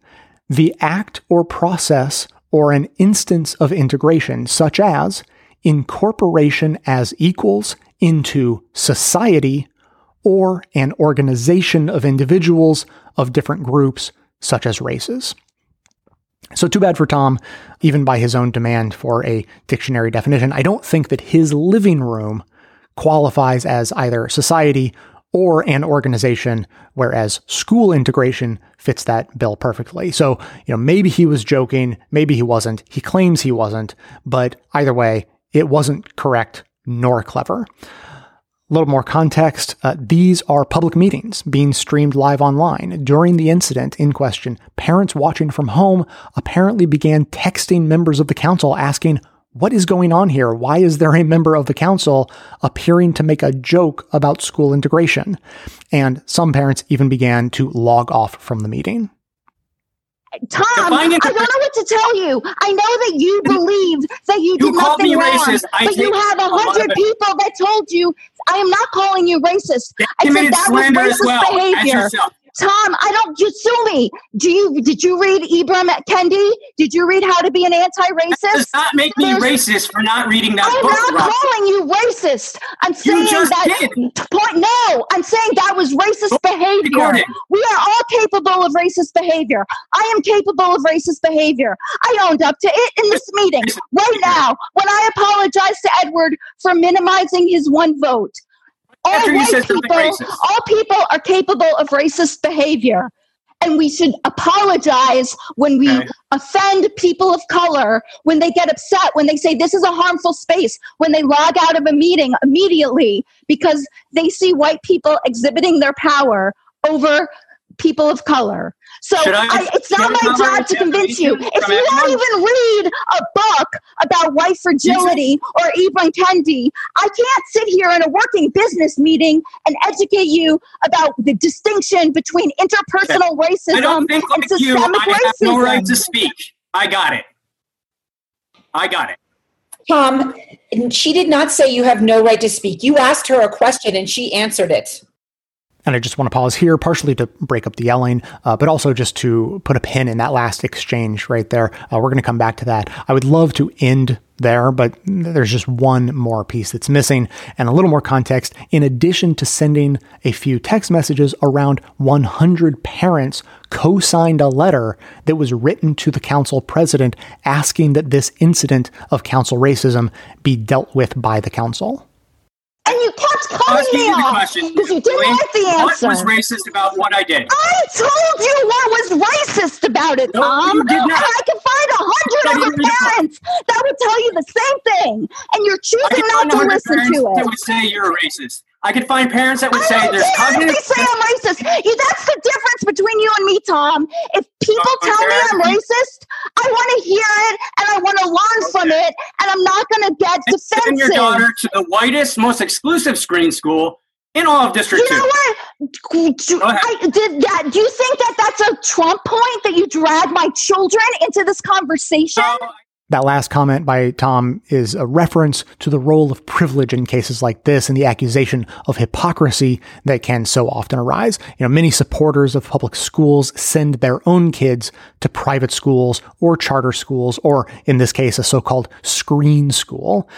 the act or process or an instance of integration, such as incorporation as equals into society or an organization of individuals of different groups, such as races. So, too bad for Tom, even by his own demand for a dictionary definition. I don't think that his living room qualifies as either society or an organization, whereas school integration fits that bill perfectly. So, you know, maybe he was joking, maybe he wasn't. He claims he wasn't, but either way, it wasn't correct nor clever. A little more context uh, these are public meetings being streamed live online. During the incident in question, parents watching from home apparently began texting members of the council asking, What is going on here? Why is there a member of the council appearing to make a joke about school integration? And some parents even began to log off from the meeting. Tom, I don't know what to tell you. I know that you believe that you, you did nothing wrong, racist. but you have a hundred people that told you. I am not calling you racist. I said that was racist well. behavior. Tom, I don't just sue me. Do you did you read Ibram Kendi? Did you read How to Be an Anti-Racist? That does not make me There's, racist for not reading that I'm book. I'm not calling you racist. I'm saying that did. point no, I'm saying that was racist behavior. We are all capable of racist behavior. I am capable of racist behavior. I owned up to it in this meeting right now when I apologize to Edward for minimizing his one vote all white people, all people are capable of racist behavior. And we should apologize when we okay. offend people of color, when they get upset, when they say this is a harmful space, when they log out of a meeting immediately because they see white people exhibiting their power over people of color. So I, I, it's not my job to convince you. If you don't even read a book about white fragility or Ibram Kendi, I can't sit here in a working business meeting and educate you about the distinction between interpersonal okay. racism and systemic you, I racism. Have no right to speak. I got it. I got it. Tom, she did not say you have no right to speak. You asked her a question and she answered it. And I just want to pause here, partially to break up the yelling, uh, but also just to put a pin in that last exchange right there. Uh, we're going to come back to that. I would love to end there, but there's just one more piece that's missing and a little more context. In addition to sending a few text messages, around 100 parents co signed a letter that was written to the council president asking that this incident of council racism be dealt with by the council. And you cutting me off because you didn't like the answer. What was racist about what I did? I told you what was racist about it, no, Tom. And I can find a hundred other parents that would tell you the same thing, and you're choosing not to listen to it. That would say you're a racist. I could find parents that would say there's cognitive. They say I'm racist. Yeah, that's the difference between you and me, Tom. If people oh, tell me I'm racist, I want to hear it and I want to learn okay. from it, and I'm not going to get and defensive. Send your daughter to the whitest, most exclusive screen school in all of District you know what? Do, I, did that, do you think that that's a Trump point that you drag my children into this conversation? That last comment by Tom is a reference to the role of privilege in cases like this and the accusation of hypocrisy that can so often arise. You know, many supporters of public schools send their own kids to private schools or charter schools, or in this case, a so-called screen school.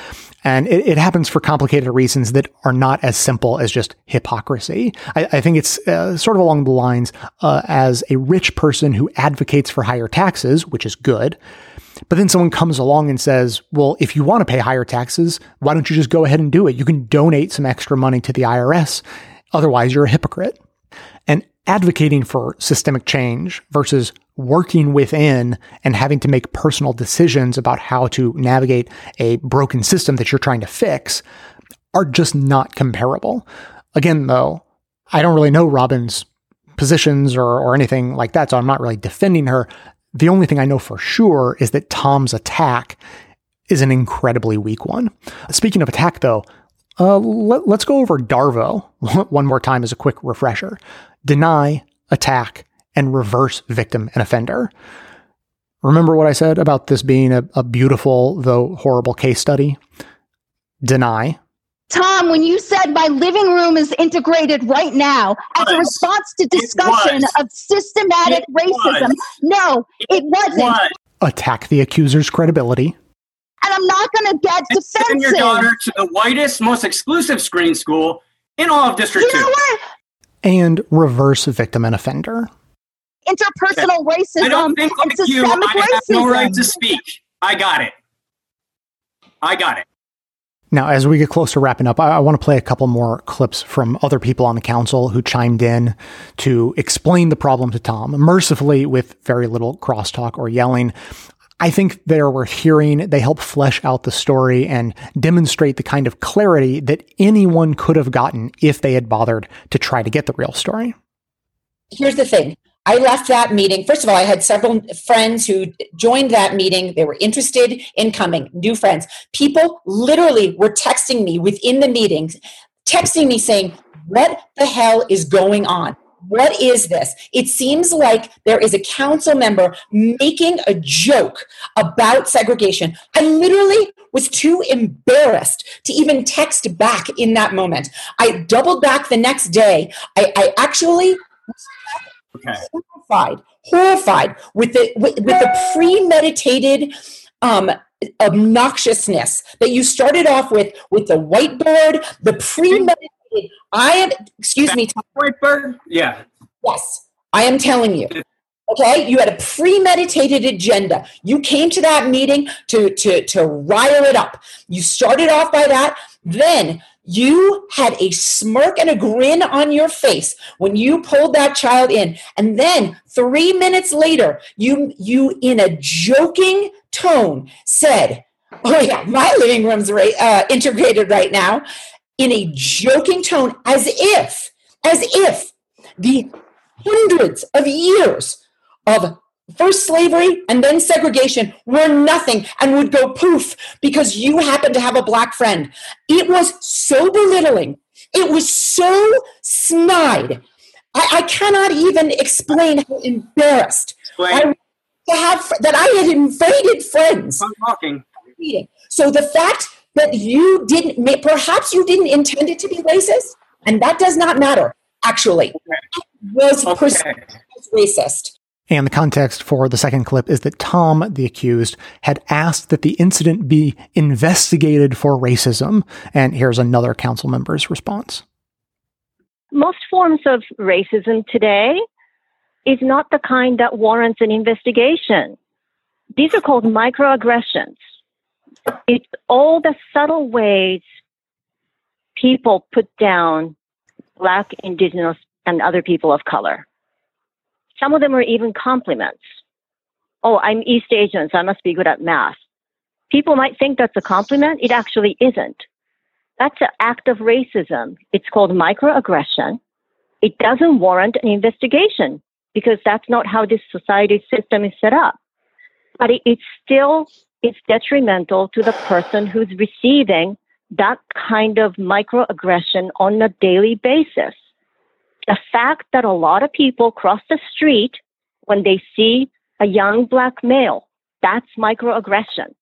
And it, it, happens for complicated reasons that are not as simple as just hypocrisy. I, I think it's uh, sort of along the lines uh, as a rich person who advocates for higher taxes, which is good, but then someone comes along and says, well, if you want to pay higher taxes, why don't you just go ahead and do it? You can donate some extra money to the IRS. Otherwise, you're a hypocrite. And advocating for systemic change versus working within and having to make personal decisions about how to navigate a broken system that you're trying to fix are just not comparable. Again, though, I don't really know Robin's positions or, or anything like that, so I'm not really defending her. The only thing I know for sure is that Tom's attack is an incredibly weak one. Speaking of attack, though, uh, let, us go over Darvo [LAUGHS] one more time as a quick refresher. Deny, attack, and reverse victim and offender. Remember what I said about this being a, a beautiful, though horrible case study? Deny. Tom, when you said my living room is integrated right now as a response to discussion of systematic it racism, was. no, it wasn't. Attack the accuser's credibility. And I'm not going to get defensive. Send your daughter to the whitest, most exclusive screen school in all of District you 2. What? And reverse victim and offender. Interpersonal okay. racism I don't think like and you, I racism. have no right to speak. I got it. I got it. Now, as we get close to wrapping up, I, I want to play a couple more clips from other people on the council who chimed in to explain the problem to Tom, mercifully with very little crosstalk or yelling. I think they're worth hearing. They help flesh out the story and demonstrate the kind of clarity that anyone could have gotten if they had bothered to try to get the real story. Here's the thing I left that meeting. First of all, I had several friends who joined that meeting. They were interested in coming, new friends. People literally were texting me within the meetings, texting me saying, What the hell is going on? What is this? It seems like there is a council member making a joke about segregation. I literally was too embarrassed to even text back in that moment. I doubled back the next day. I, I actually okay. horrified, horrified with the with, with the premeditated um, obnoxiousness that you started off with with the whiteboard, the premeditated. I am, excuse me, whiteboard. Yeah. Yes, I am telling you. Okay, you had a premeditated agenda. You came to that meeting to to to rile it up. You started off by that. Then you had a smirk and a grin on your face when you pulled that child in. And then 3 minutes later, you you in a joking tone said, "Oh yeah, my living room's uh, integrated right now." In a joking tone as if as if the hundreds of years of first slavery and then segregation were nothing and would go poof because you happened to have a black friend. It was so belittling. It was so snide. I, I cannot even explain how embarrassed I to have that I had invited friends. I'm talking. So the fact that you didn't, perhaps you didn't intend it to be racist, and that does not matter. Actually, okay. was okay. racist. And the context for the second clip is that Tom, the accused, had asked that the incident be investigated for racism. And here's another council member's response. Most forms of racism today is not the kind that warrants an investigation. These are called microaggressions. It's all the subtle ways people put down Black, Indigenous, and other people of color. Some of them are even compliments. Oh, I'm East Asian, so I must be good at math. People might think that's a compliment. It actually isn't. That's an act of racism. It's called microaggression. It doesn't warrant an investigation because that's not how this society system is set up. But it, it's still it's detrimental to the person who's receiving that kind of microaggression on a daily basis the fact that a lot of people cross the street when they see a young black male, that's microaggression.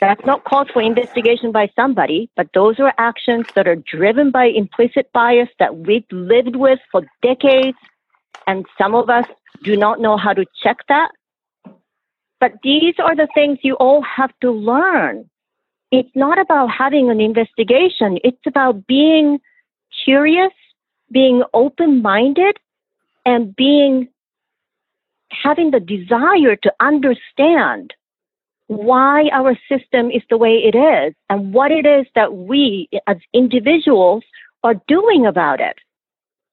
That's not called for investigation by somebody, but those are actions that are driven by implicit bias that we've lived with for decades, and some of us do not know how to check that. But these are the things you all have to learn. It's not about having an investigation, it's about being curious being open minded and being having the desire to understand why our system is the way it is and what it is that we as individuals are doing about it.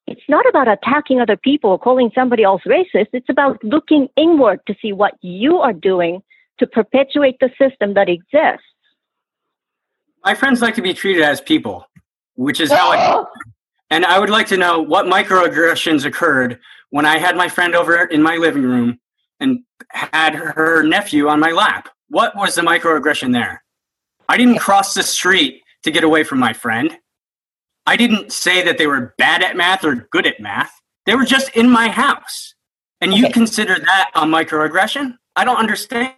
It's not about attacking other people or calling somebody else racist. It's about looking inward to see what you are doing to perpetuate the system that exists. My friends like to be treated as people, which is how I [GASPS] [LAUGHS] And I would like to know what microaggressions occurred when I had my friend over in my living room and had her nephew on my lap. What was the microaggression there? I didn't cross the street to get away from my friend. I didn't say that they were bad at math or good at math. They were just in my house. And you okay. consider that a microaggression? I don't understand.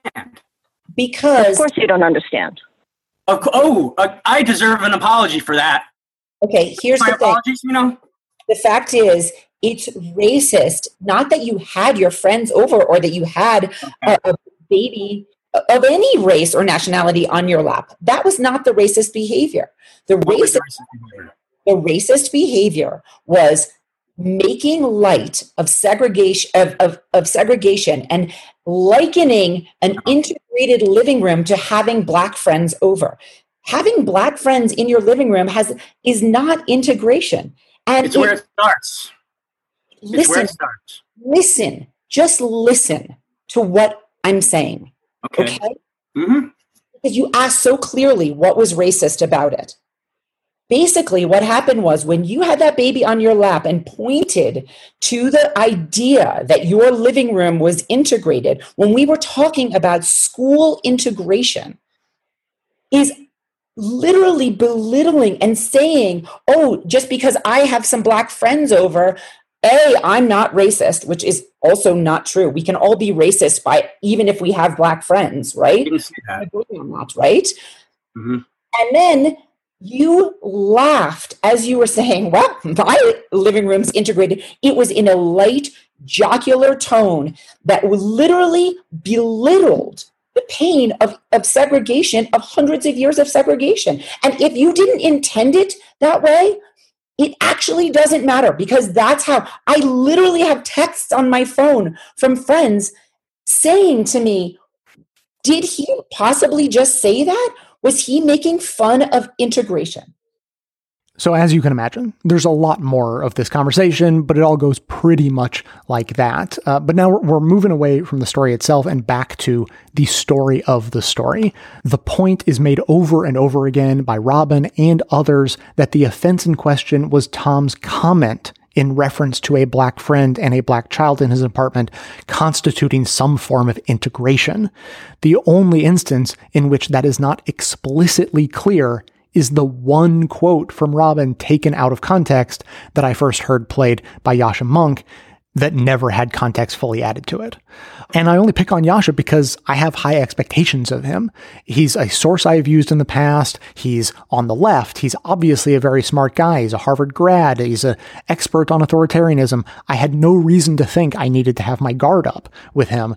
Because. Of course, you don't understand. Oh, oh uh, I deserve an apology for that. Okay, here's My the thing. you know? The fact is, it's racist, not that you had your friends over or that you had a, a baby of any race or nationality on your lap. That was not the racist behavior. The racist, the racist behavior was making light of segregation of, of, of segregation and likening an integrated living room to having black friends over having black friends in your living room has is not integration. And it's where it starts. Listen where it starts. listen. Just listen to what i'm saying. Okay, okay? Mm-hmm. because you asked so clearly what was racist about it. Basically what happened was when you had that baby on your lap and pointed to the idea that your living room was integrated when we were talking about school integration is literally belittling and saying oh just because i have some black friends over a i'm not racist which is also not true we can all be racist by even if we have black friends right right mm-hmm. and then you laughed as you were [LAUGHS] saying, well, my living room's integrated. It was in a light, jocular tone that literally belittled the pain of, of segregation, of hundreds of years of segregation. And if you didn't intend it that way, it actually doesn't matter because that's how I literally have texts on my phone from friends saying to me, Did he possibly just say that? Was he making fun of integration? So, as you can imagine, there's a lot more of this conversation, but it all goes pretty much like that. Uh, but now we're, we're moving away from the story itself and back to the story of the story. The point is made over and over again by Robin and others that the offense in question was Tom's comment in reference to a black friend and a black child in his apartment constituting some form of integration. The only instance in which that is not explicitly clear is the one quote from Robin taken out of context that I first heard played by Yascha Mounk that never had context fully added to it. And I only pick on Yascha because I have high expectations of him. He's a source I've used in the past. He's on the left. He's obviously a very smart guy. He's a Harvard grad. He's an expert on authoritarianism. I had no reason to think I needed to have my guard up with him.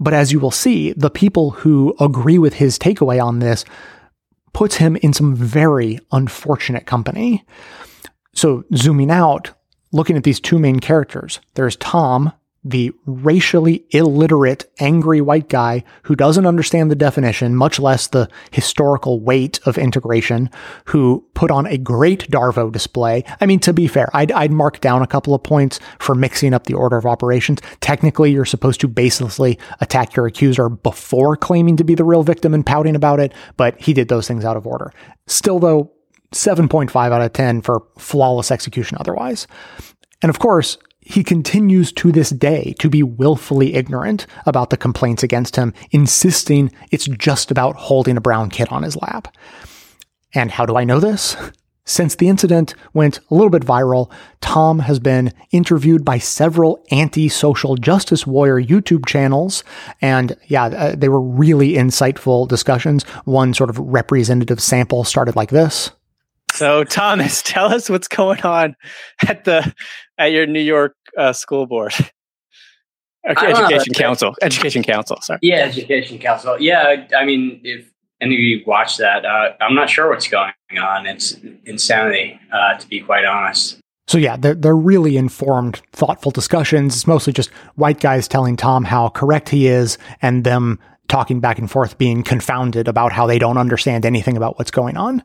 But as you will see, the people who agree with his takeaway on this puts him in some very unfortunate company. So zooming out, looking at these two main characters, there's Tom, the racially illiterate, angry white guy who doesn't understand the definition, much less the historical weight of integration, who put on a great Darvo display. I mean, to be fair, I'd, I'd mark down a couple of points for mixing up the order of operations. Technically, you're supposed to baselessly attack your accuser before claiming to be the real victim and pouting about it, but he did those things out of order. Still, though, 7.5 out of 10 for flawless execution otherwise. And of course, he continues to this day to be willfully ignorant about the complaints against him, insisting it's just about holding a brown kid on his lap. And how do I know this? Since the incident went a little bit viral, Tom has been interviewed by several anti social justice warrior YouTube channels. And yeah, uh, they were really insightful discussions. One sort of representative sample started like this. So, Thomas, [LAUGHS] tell us what's going on at the at your New York uh, school board. [LAUGHS] Okay, education council. Education council. Sorry. Yeah, education council. Yeah, I mean, if any of you watch that, uh, I'm not sure what's going on. It's insanity, uh, to be quite honest. So yeah, they're, they're really informed, thoughtful discussions. It's mostly just white guys telling Tom how correct he is and them talking back and forth, being confounded about how they don't understand anything about what's going on.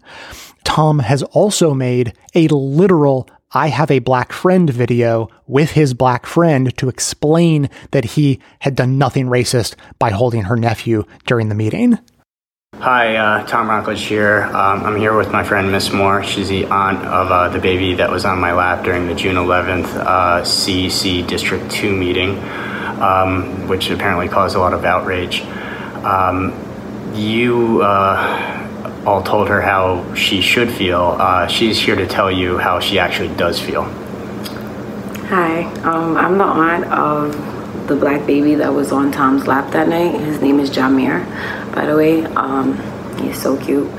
Tom has also made a literal I have a black friend video with his black friend to explain that he had done nothing racist by holding her nephew during the meeting. Hi, uh, Tom Wrocklage here. Um, I'm here with my friend Miss Moore. She's the aunt of uh, the baby that was on my lap during the June 11th uh, CEC District 2 meeting, um, which apparently caused a lot of outrage. Um, you uh, all told her how she should feel. Uh, she's here to tell you how she actually does feel. Hi, um, I'm the aunt of the black baby that was on Tom's lap that night. His name is Jamir, by the way. Um, he's so cute.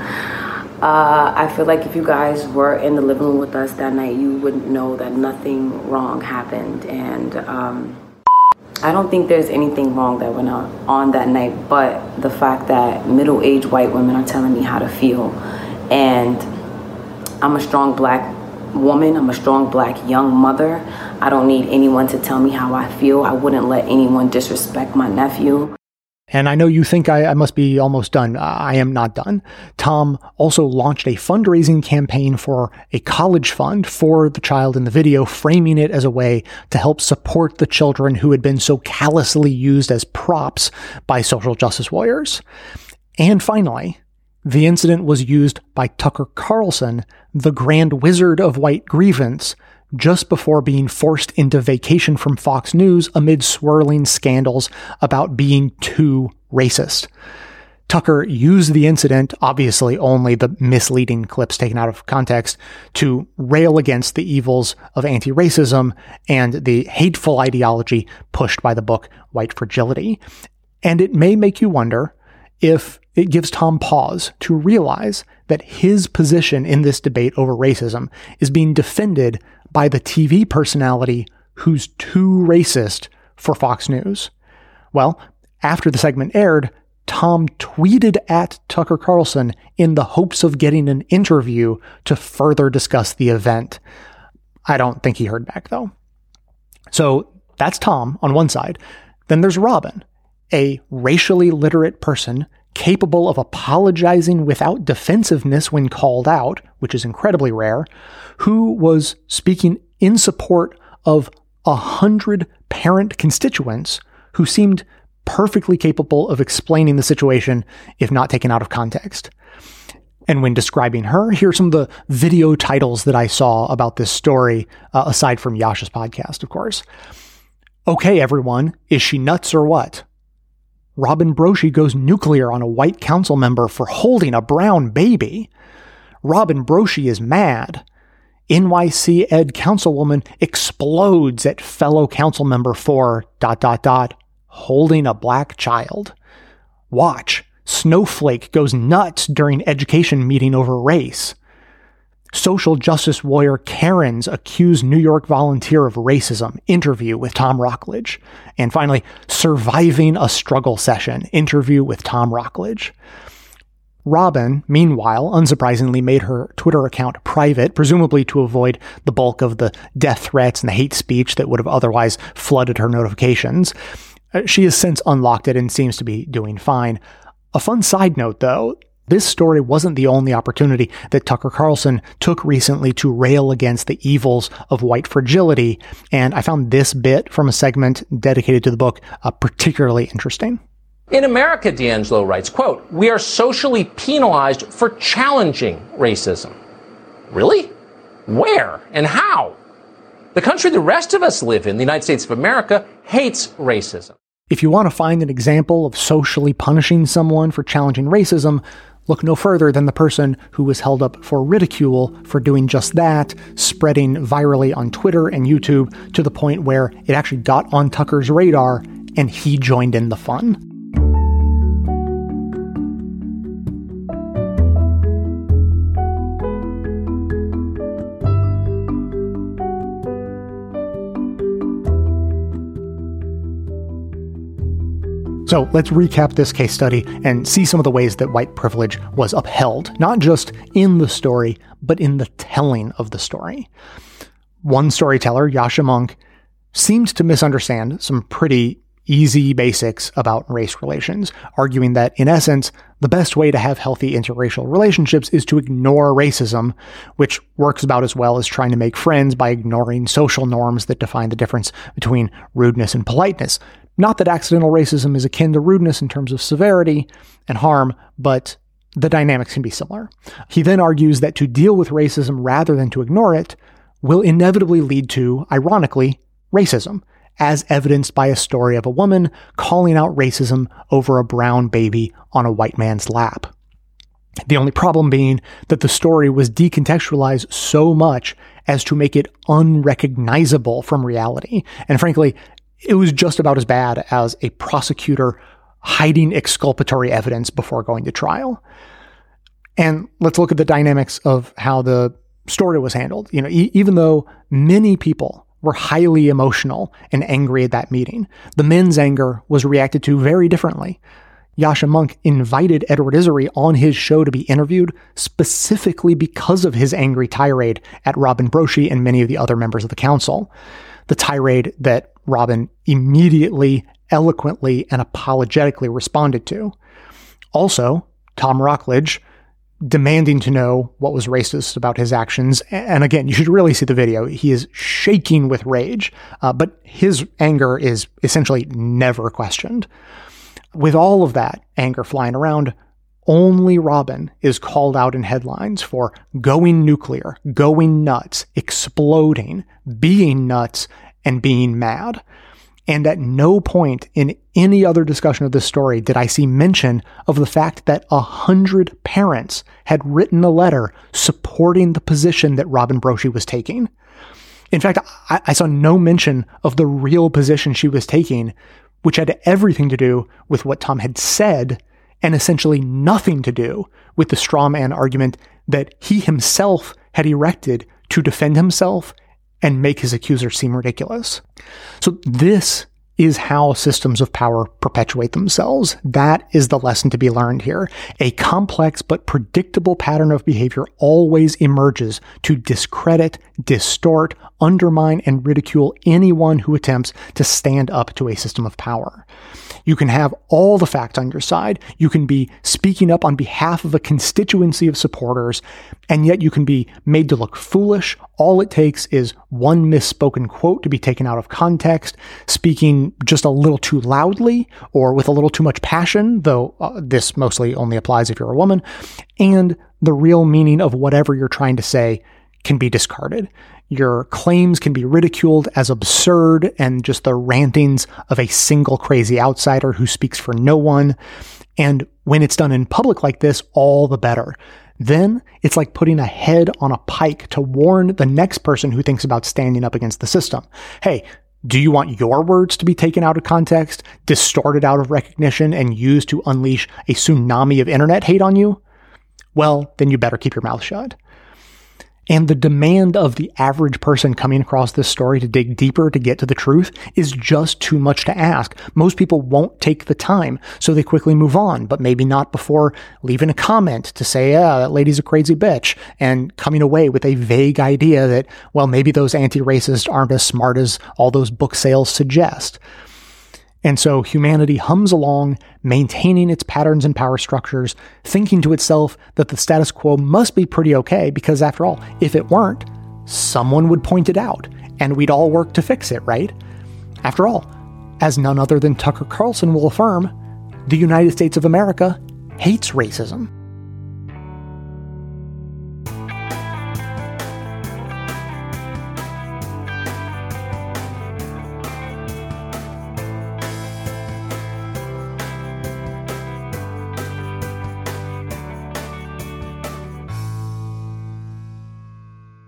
Uh, I feel like if you guys were in the living room with us that night, you wouldn't know that nothing wrong happened. And um, I don't think there's anything wrong that went on, on that night, but the fact that middle aged white women are telling me how to feel. And I'm a strong black woman, I'm a strong black young mother. I don't need anyone to tell me how I feel. I wouldn't let anyone disrespect my nephew. And I know you think I, I, must be almost done. I am not done. Tom also launched a fundraising campaign for a college fund for the child in the video, framing it as a way to help support the children who had been so callously used as props by social justice warriors. And finally, the incident was used by Tucker Carlson, the grand wizard of white grievance, just before being forced into vacation from Fox News amid swirling scandals about being too racist. Tucker used the incident, obviously only the misleading clips taken out of context, to rail against the evils of anti-racism and the hateful ideology pushed by the book White Fragility. And it may make you wonder if it gives Tom pause to realize that his position in this debate over racism is being defended by the TV personality who's too racist for Fox News. Well, after the segment aired, Tom tweeted at Tucker Carlson in the hopes of getting an interview to further discuss the event. I don't think he heard back though. So that's Tom on one side. Then there's Robin, a racially literate person capable of apologizing without defensiveness when called out, which is incredibly rare, who was speaking in support of a hundred parent constituents who seemed perfectly capable of explaining the situation if not taken out of context. And when describing her, here are some of the video titles that I saw about this story, uh, aside from Yascha's podcast, of course. Okay, everyone, is she nuts or what? Robin Broshi goes nuclear on a white council member for holding a brown baby. Robin Broshi is mad. NYC Ed councilwoman explodes at fellow council member for dot dot dot holding a black child. Watch. Snowflake goes nuts during education meeting over race. Social justice warrior Karens accuse New York volunteer of racism. Interview with Tom Wrocklage. And finally, surviving a struggle session. Interview with Tom Wrocklage. Robin, meanwhile, unsurprisingly made her Twitter account private, presumably to avoid the bulk of the death threats and the hate speech that would have otherwise flooded her notifications. Uh, she has since unlocked it and seems to be doing fine. A fun side note, though, this story wasn't the only opportunity that Tucker Carlson took recently to rail against the evils of white fragility, and I found this bit from a segment dedicated to the book uh, particularly interesting. In America, DiAngelo writes, quote, we are socially penalized for challenging racism. Really? Where and how? The country the rest of us live in, the United States of America, hates racism. If you want to find an example of socially punishing someone for challenging racism, look no further than the person who was held up for ridicule for doing just that, spreading virally on Twitter and YouTube to the point where it actually got on Tucker's radar and he joined in the fun. So let's recap this case study and see some of the ways that white privilege was upheld, not just in the story, but in the telling of the story. One storyteller, Yascha Mounk, seemed to misunderstand some pretty easy basics about race relations, arguing that, in essence, the best way to have healthy interracial relationships is to ignore racism, which works about as well as trying to make friends by ignoring social norms that define the difference between rudeness and politeness. Not that accidental racism is akin to rudeness in terms of severity and harm, but the dynamics can be similar. He then argues that to deal with racism rather than to ignore it will inevitably lead to, ironically, racism, as evidenced by a story of a woman calling out racism over a brown baby on a white man's lap. The only problem being that the story was decontextualized so much as to make it unrecognizable from reality. And frankly, it was just about as bad as a prosecutor hiding exculpatory evidence before going to trial. And let's look at the dynamics of how the story was handled. You know, e- even though many people were highly emotional and angry at that meeting, the men's anger was reacted to very differently. Yascha Mounk invited Edward Isserey on his show to be interviewed specifically because of his angry tirade at Robin Broshi and many of the other members of the council. The tirade that Robin immediately, eloquently, and apologetically responded to. Also, Tom Wrocklage demanding to know what was racist about his actions. And again, you should really see the video. He is shaking with rage, uh, but his anger is essentially never questioned. With all of that anger flying around, only Robin is called out in headlines for going nuclear, going nuts, exploding, being nuts, and being mad. And at no point in any other discussion of this story did I see mention of the fact that a hundred parents had written a letter supporting the position that Robin Broshi was taking. In fact, I, I saw no mention of the real position she was taking, which had everything to do with what Tom had said and essentially nothing to do with the straw man argument that he himself had erected to defend himself and make his accuser seem ridiculous. So this is how systems of power perpetuate themselves. That is the lesson to be learned here. A complex but predictable pattern of behavior always emerges to discredit, distort, undermine, and ridicule anyone who attempts to stand up to a system of power. You can have all the facts on your side. You can be speaking up on behalf of a constituency of supporters, and yet you can be made to look foolish. All it takes is one misspoken quote to be taken out of context, speaking just a little too loudly or with a little too much passion, though uh, this mostly only applies if you're a woman, and the real meaning of whatever you're trying to say can be discarded. Your claims can be ridiculed as absurd and just the rantings of a single crazy outsider who speaks for no one. And when it's done in public like this, all the better. Then it's like putting a head on a pike to warn the next person who thinks about standing up against the system. Hey, do you want your words to be taken out of context, distorted out of recognition, and used to unleash a tsunami of internet hate on you? Well, then you better keep your mouth shut. And the demand of the average person coming across this story to dig deeper to get to the truth is just too much to ask. Most people won't take the time, so they quickly move on, but maybe not before leaving a comment to say, yeah, that lady's a crazy bitch, and coming away with a vague idea that, well, maybe those anti-racists aren't as smart as all those book sales suggest. And so humanity hums along, maintaining its patterns and power structures, thinking to itself that the status quo must be pretty okay, because after all, if it weren't, someone would point it out, and we'd all work to fix it, right? After all, as none other than Tucker Carlson will affirm, the United States of America hates racism.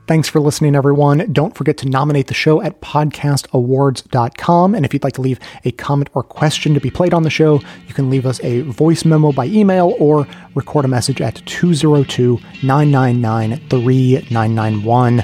Thanks for listening, everyone. Don't forget to nominate the show at podcastawards.com. And if you'd like to leave a comment or question to be played on the show, you can leave us a voice memo by email or record a message at 202 999 3991.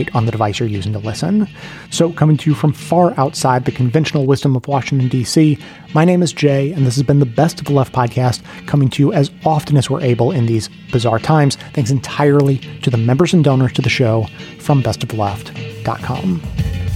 right on the device you're using to listen. So, coming to you from far outside the conventional wisdom of Washington, D.C., my name is Jay, and this has been the Best of the Left podcast, coming to you as often as we're able in these bizarre times, thanks entirely to the members and donors to the show from bestoftheleft.com.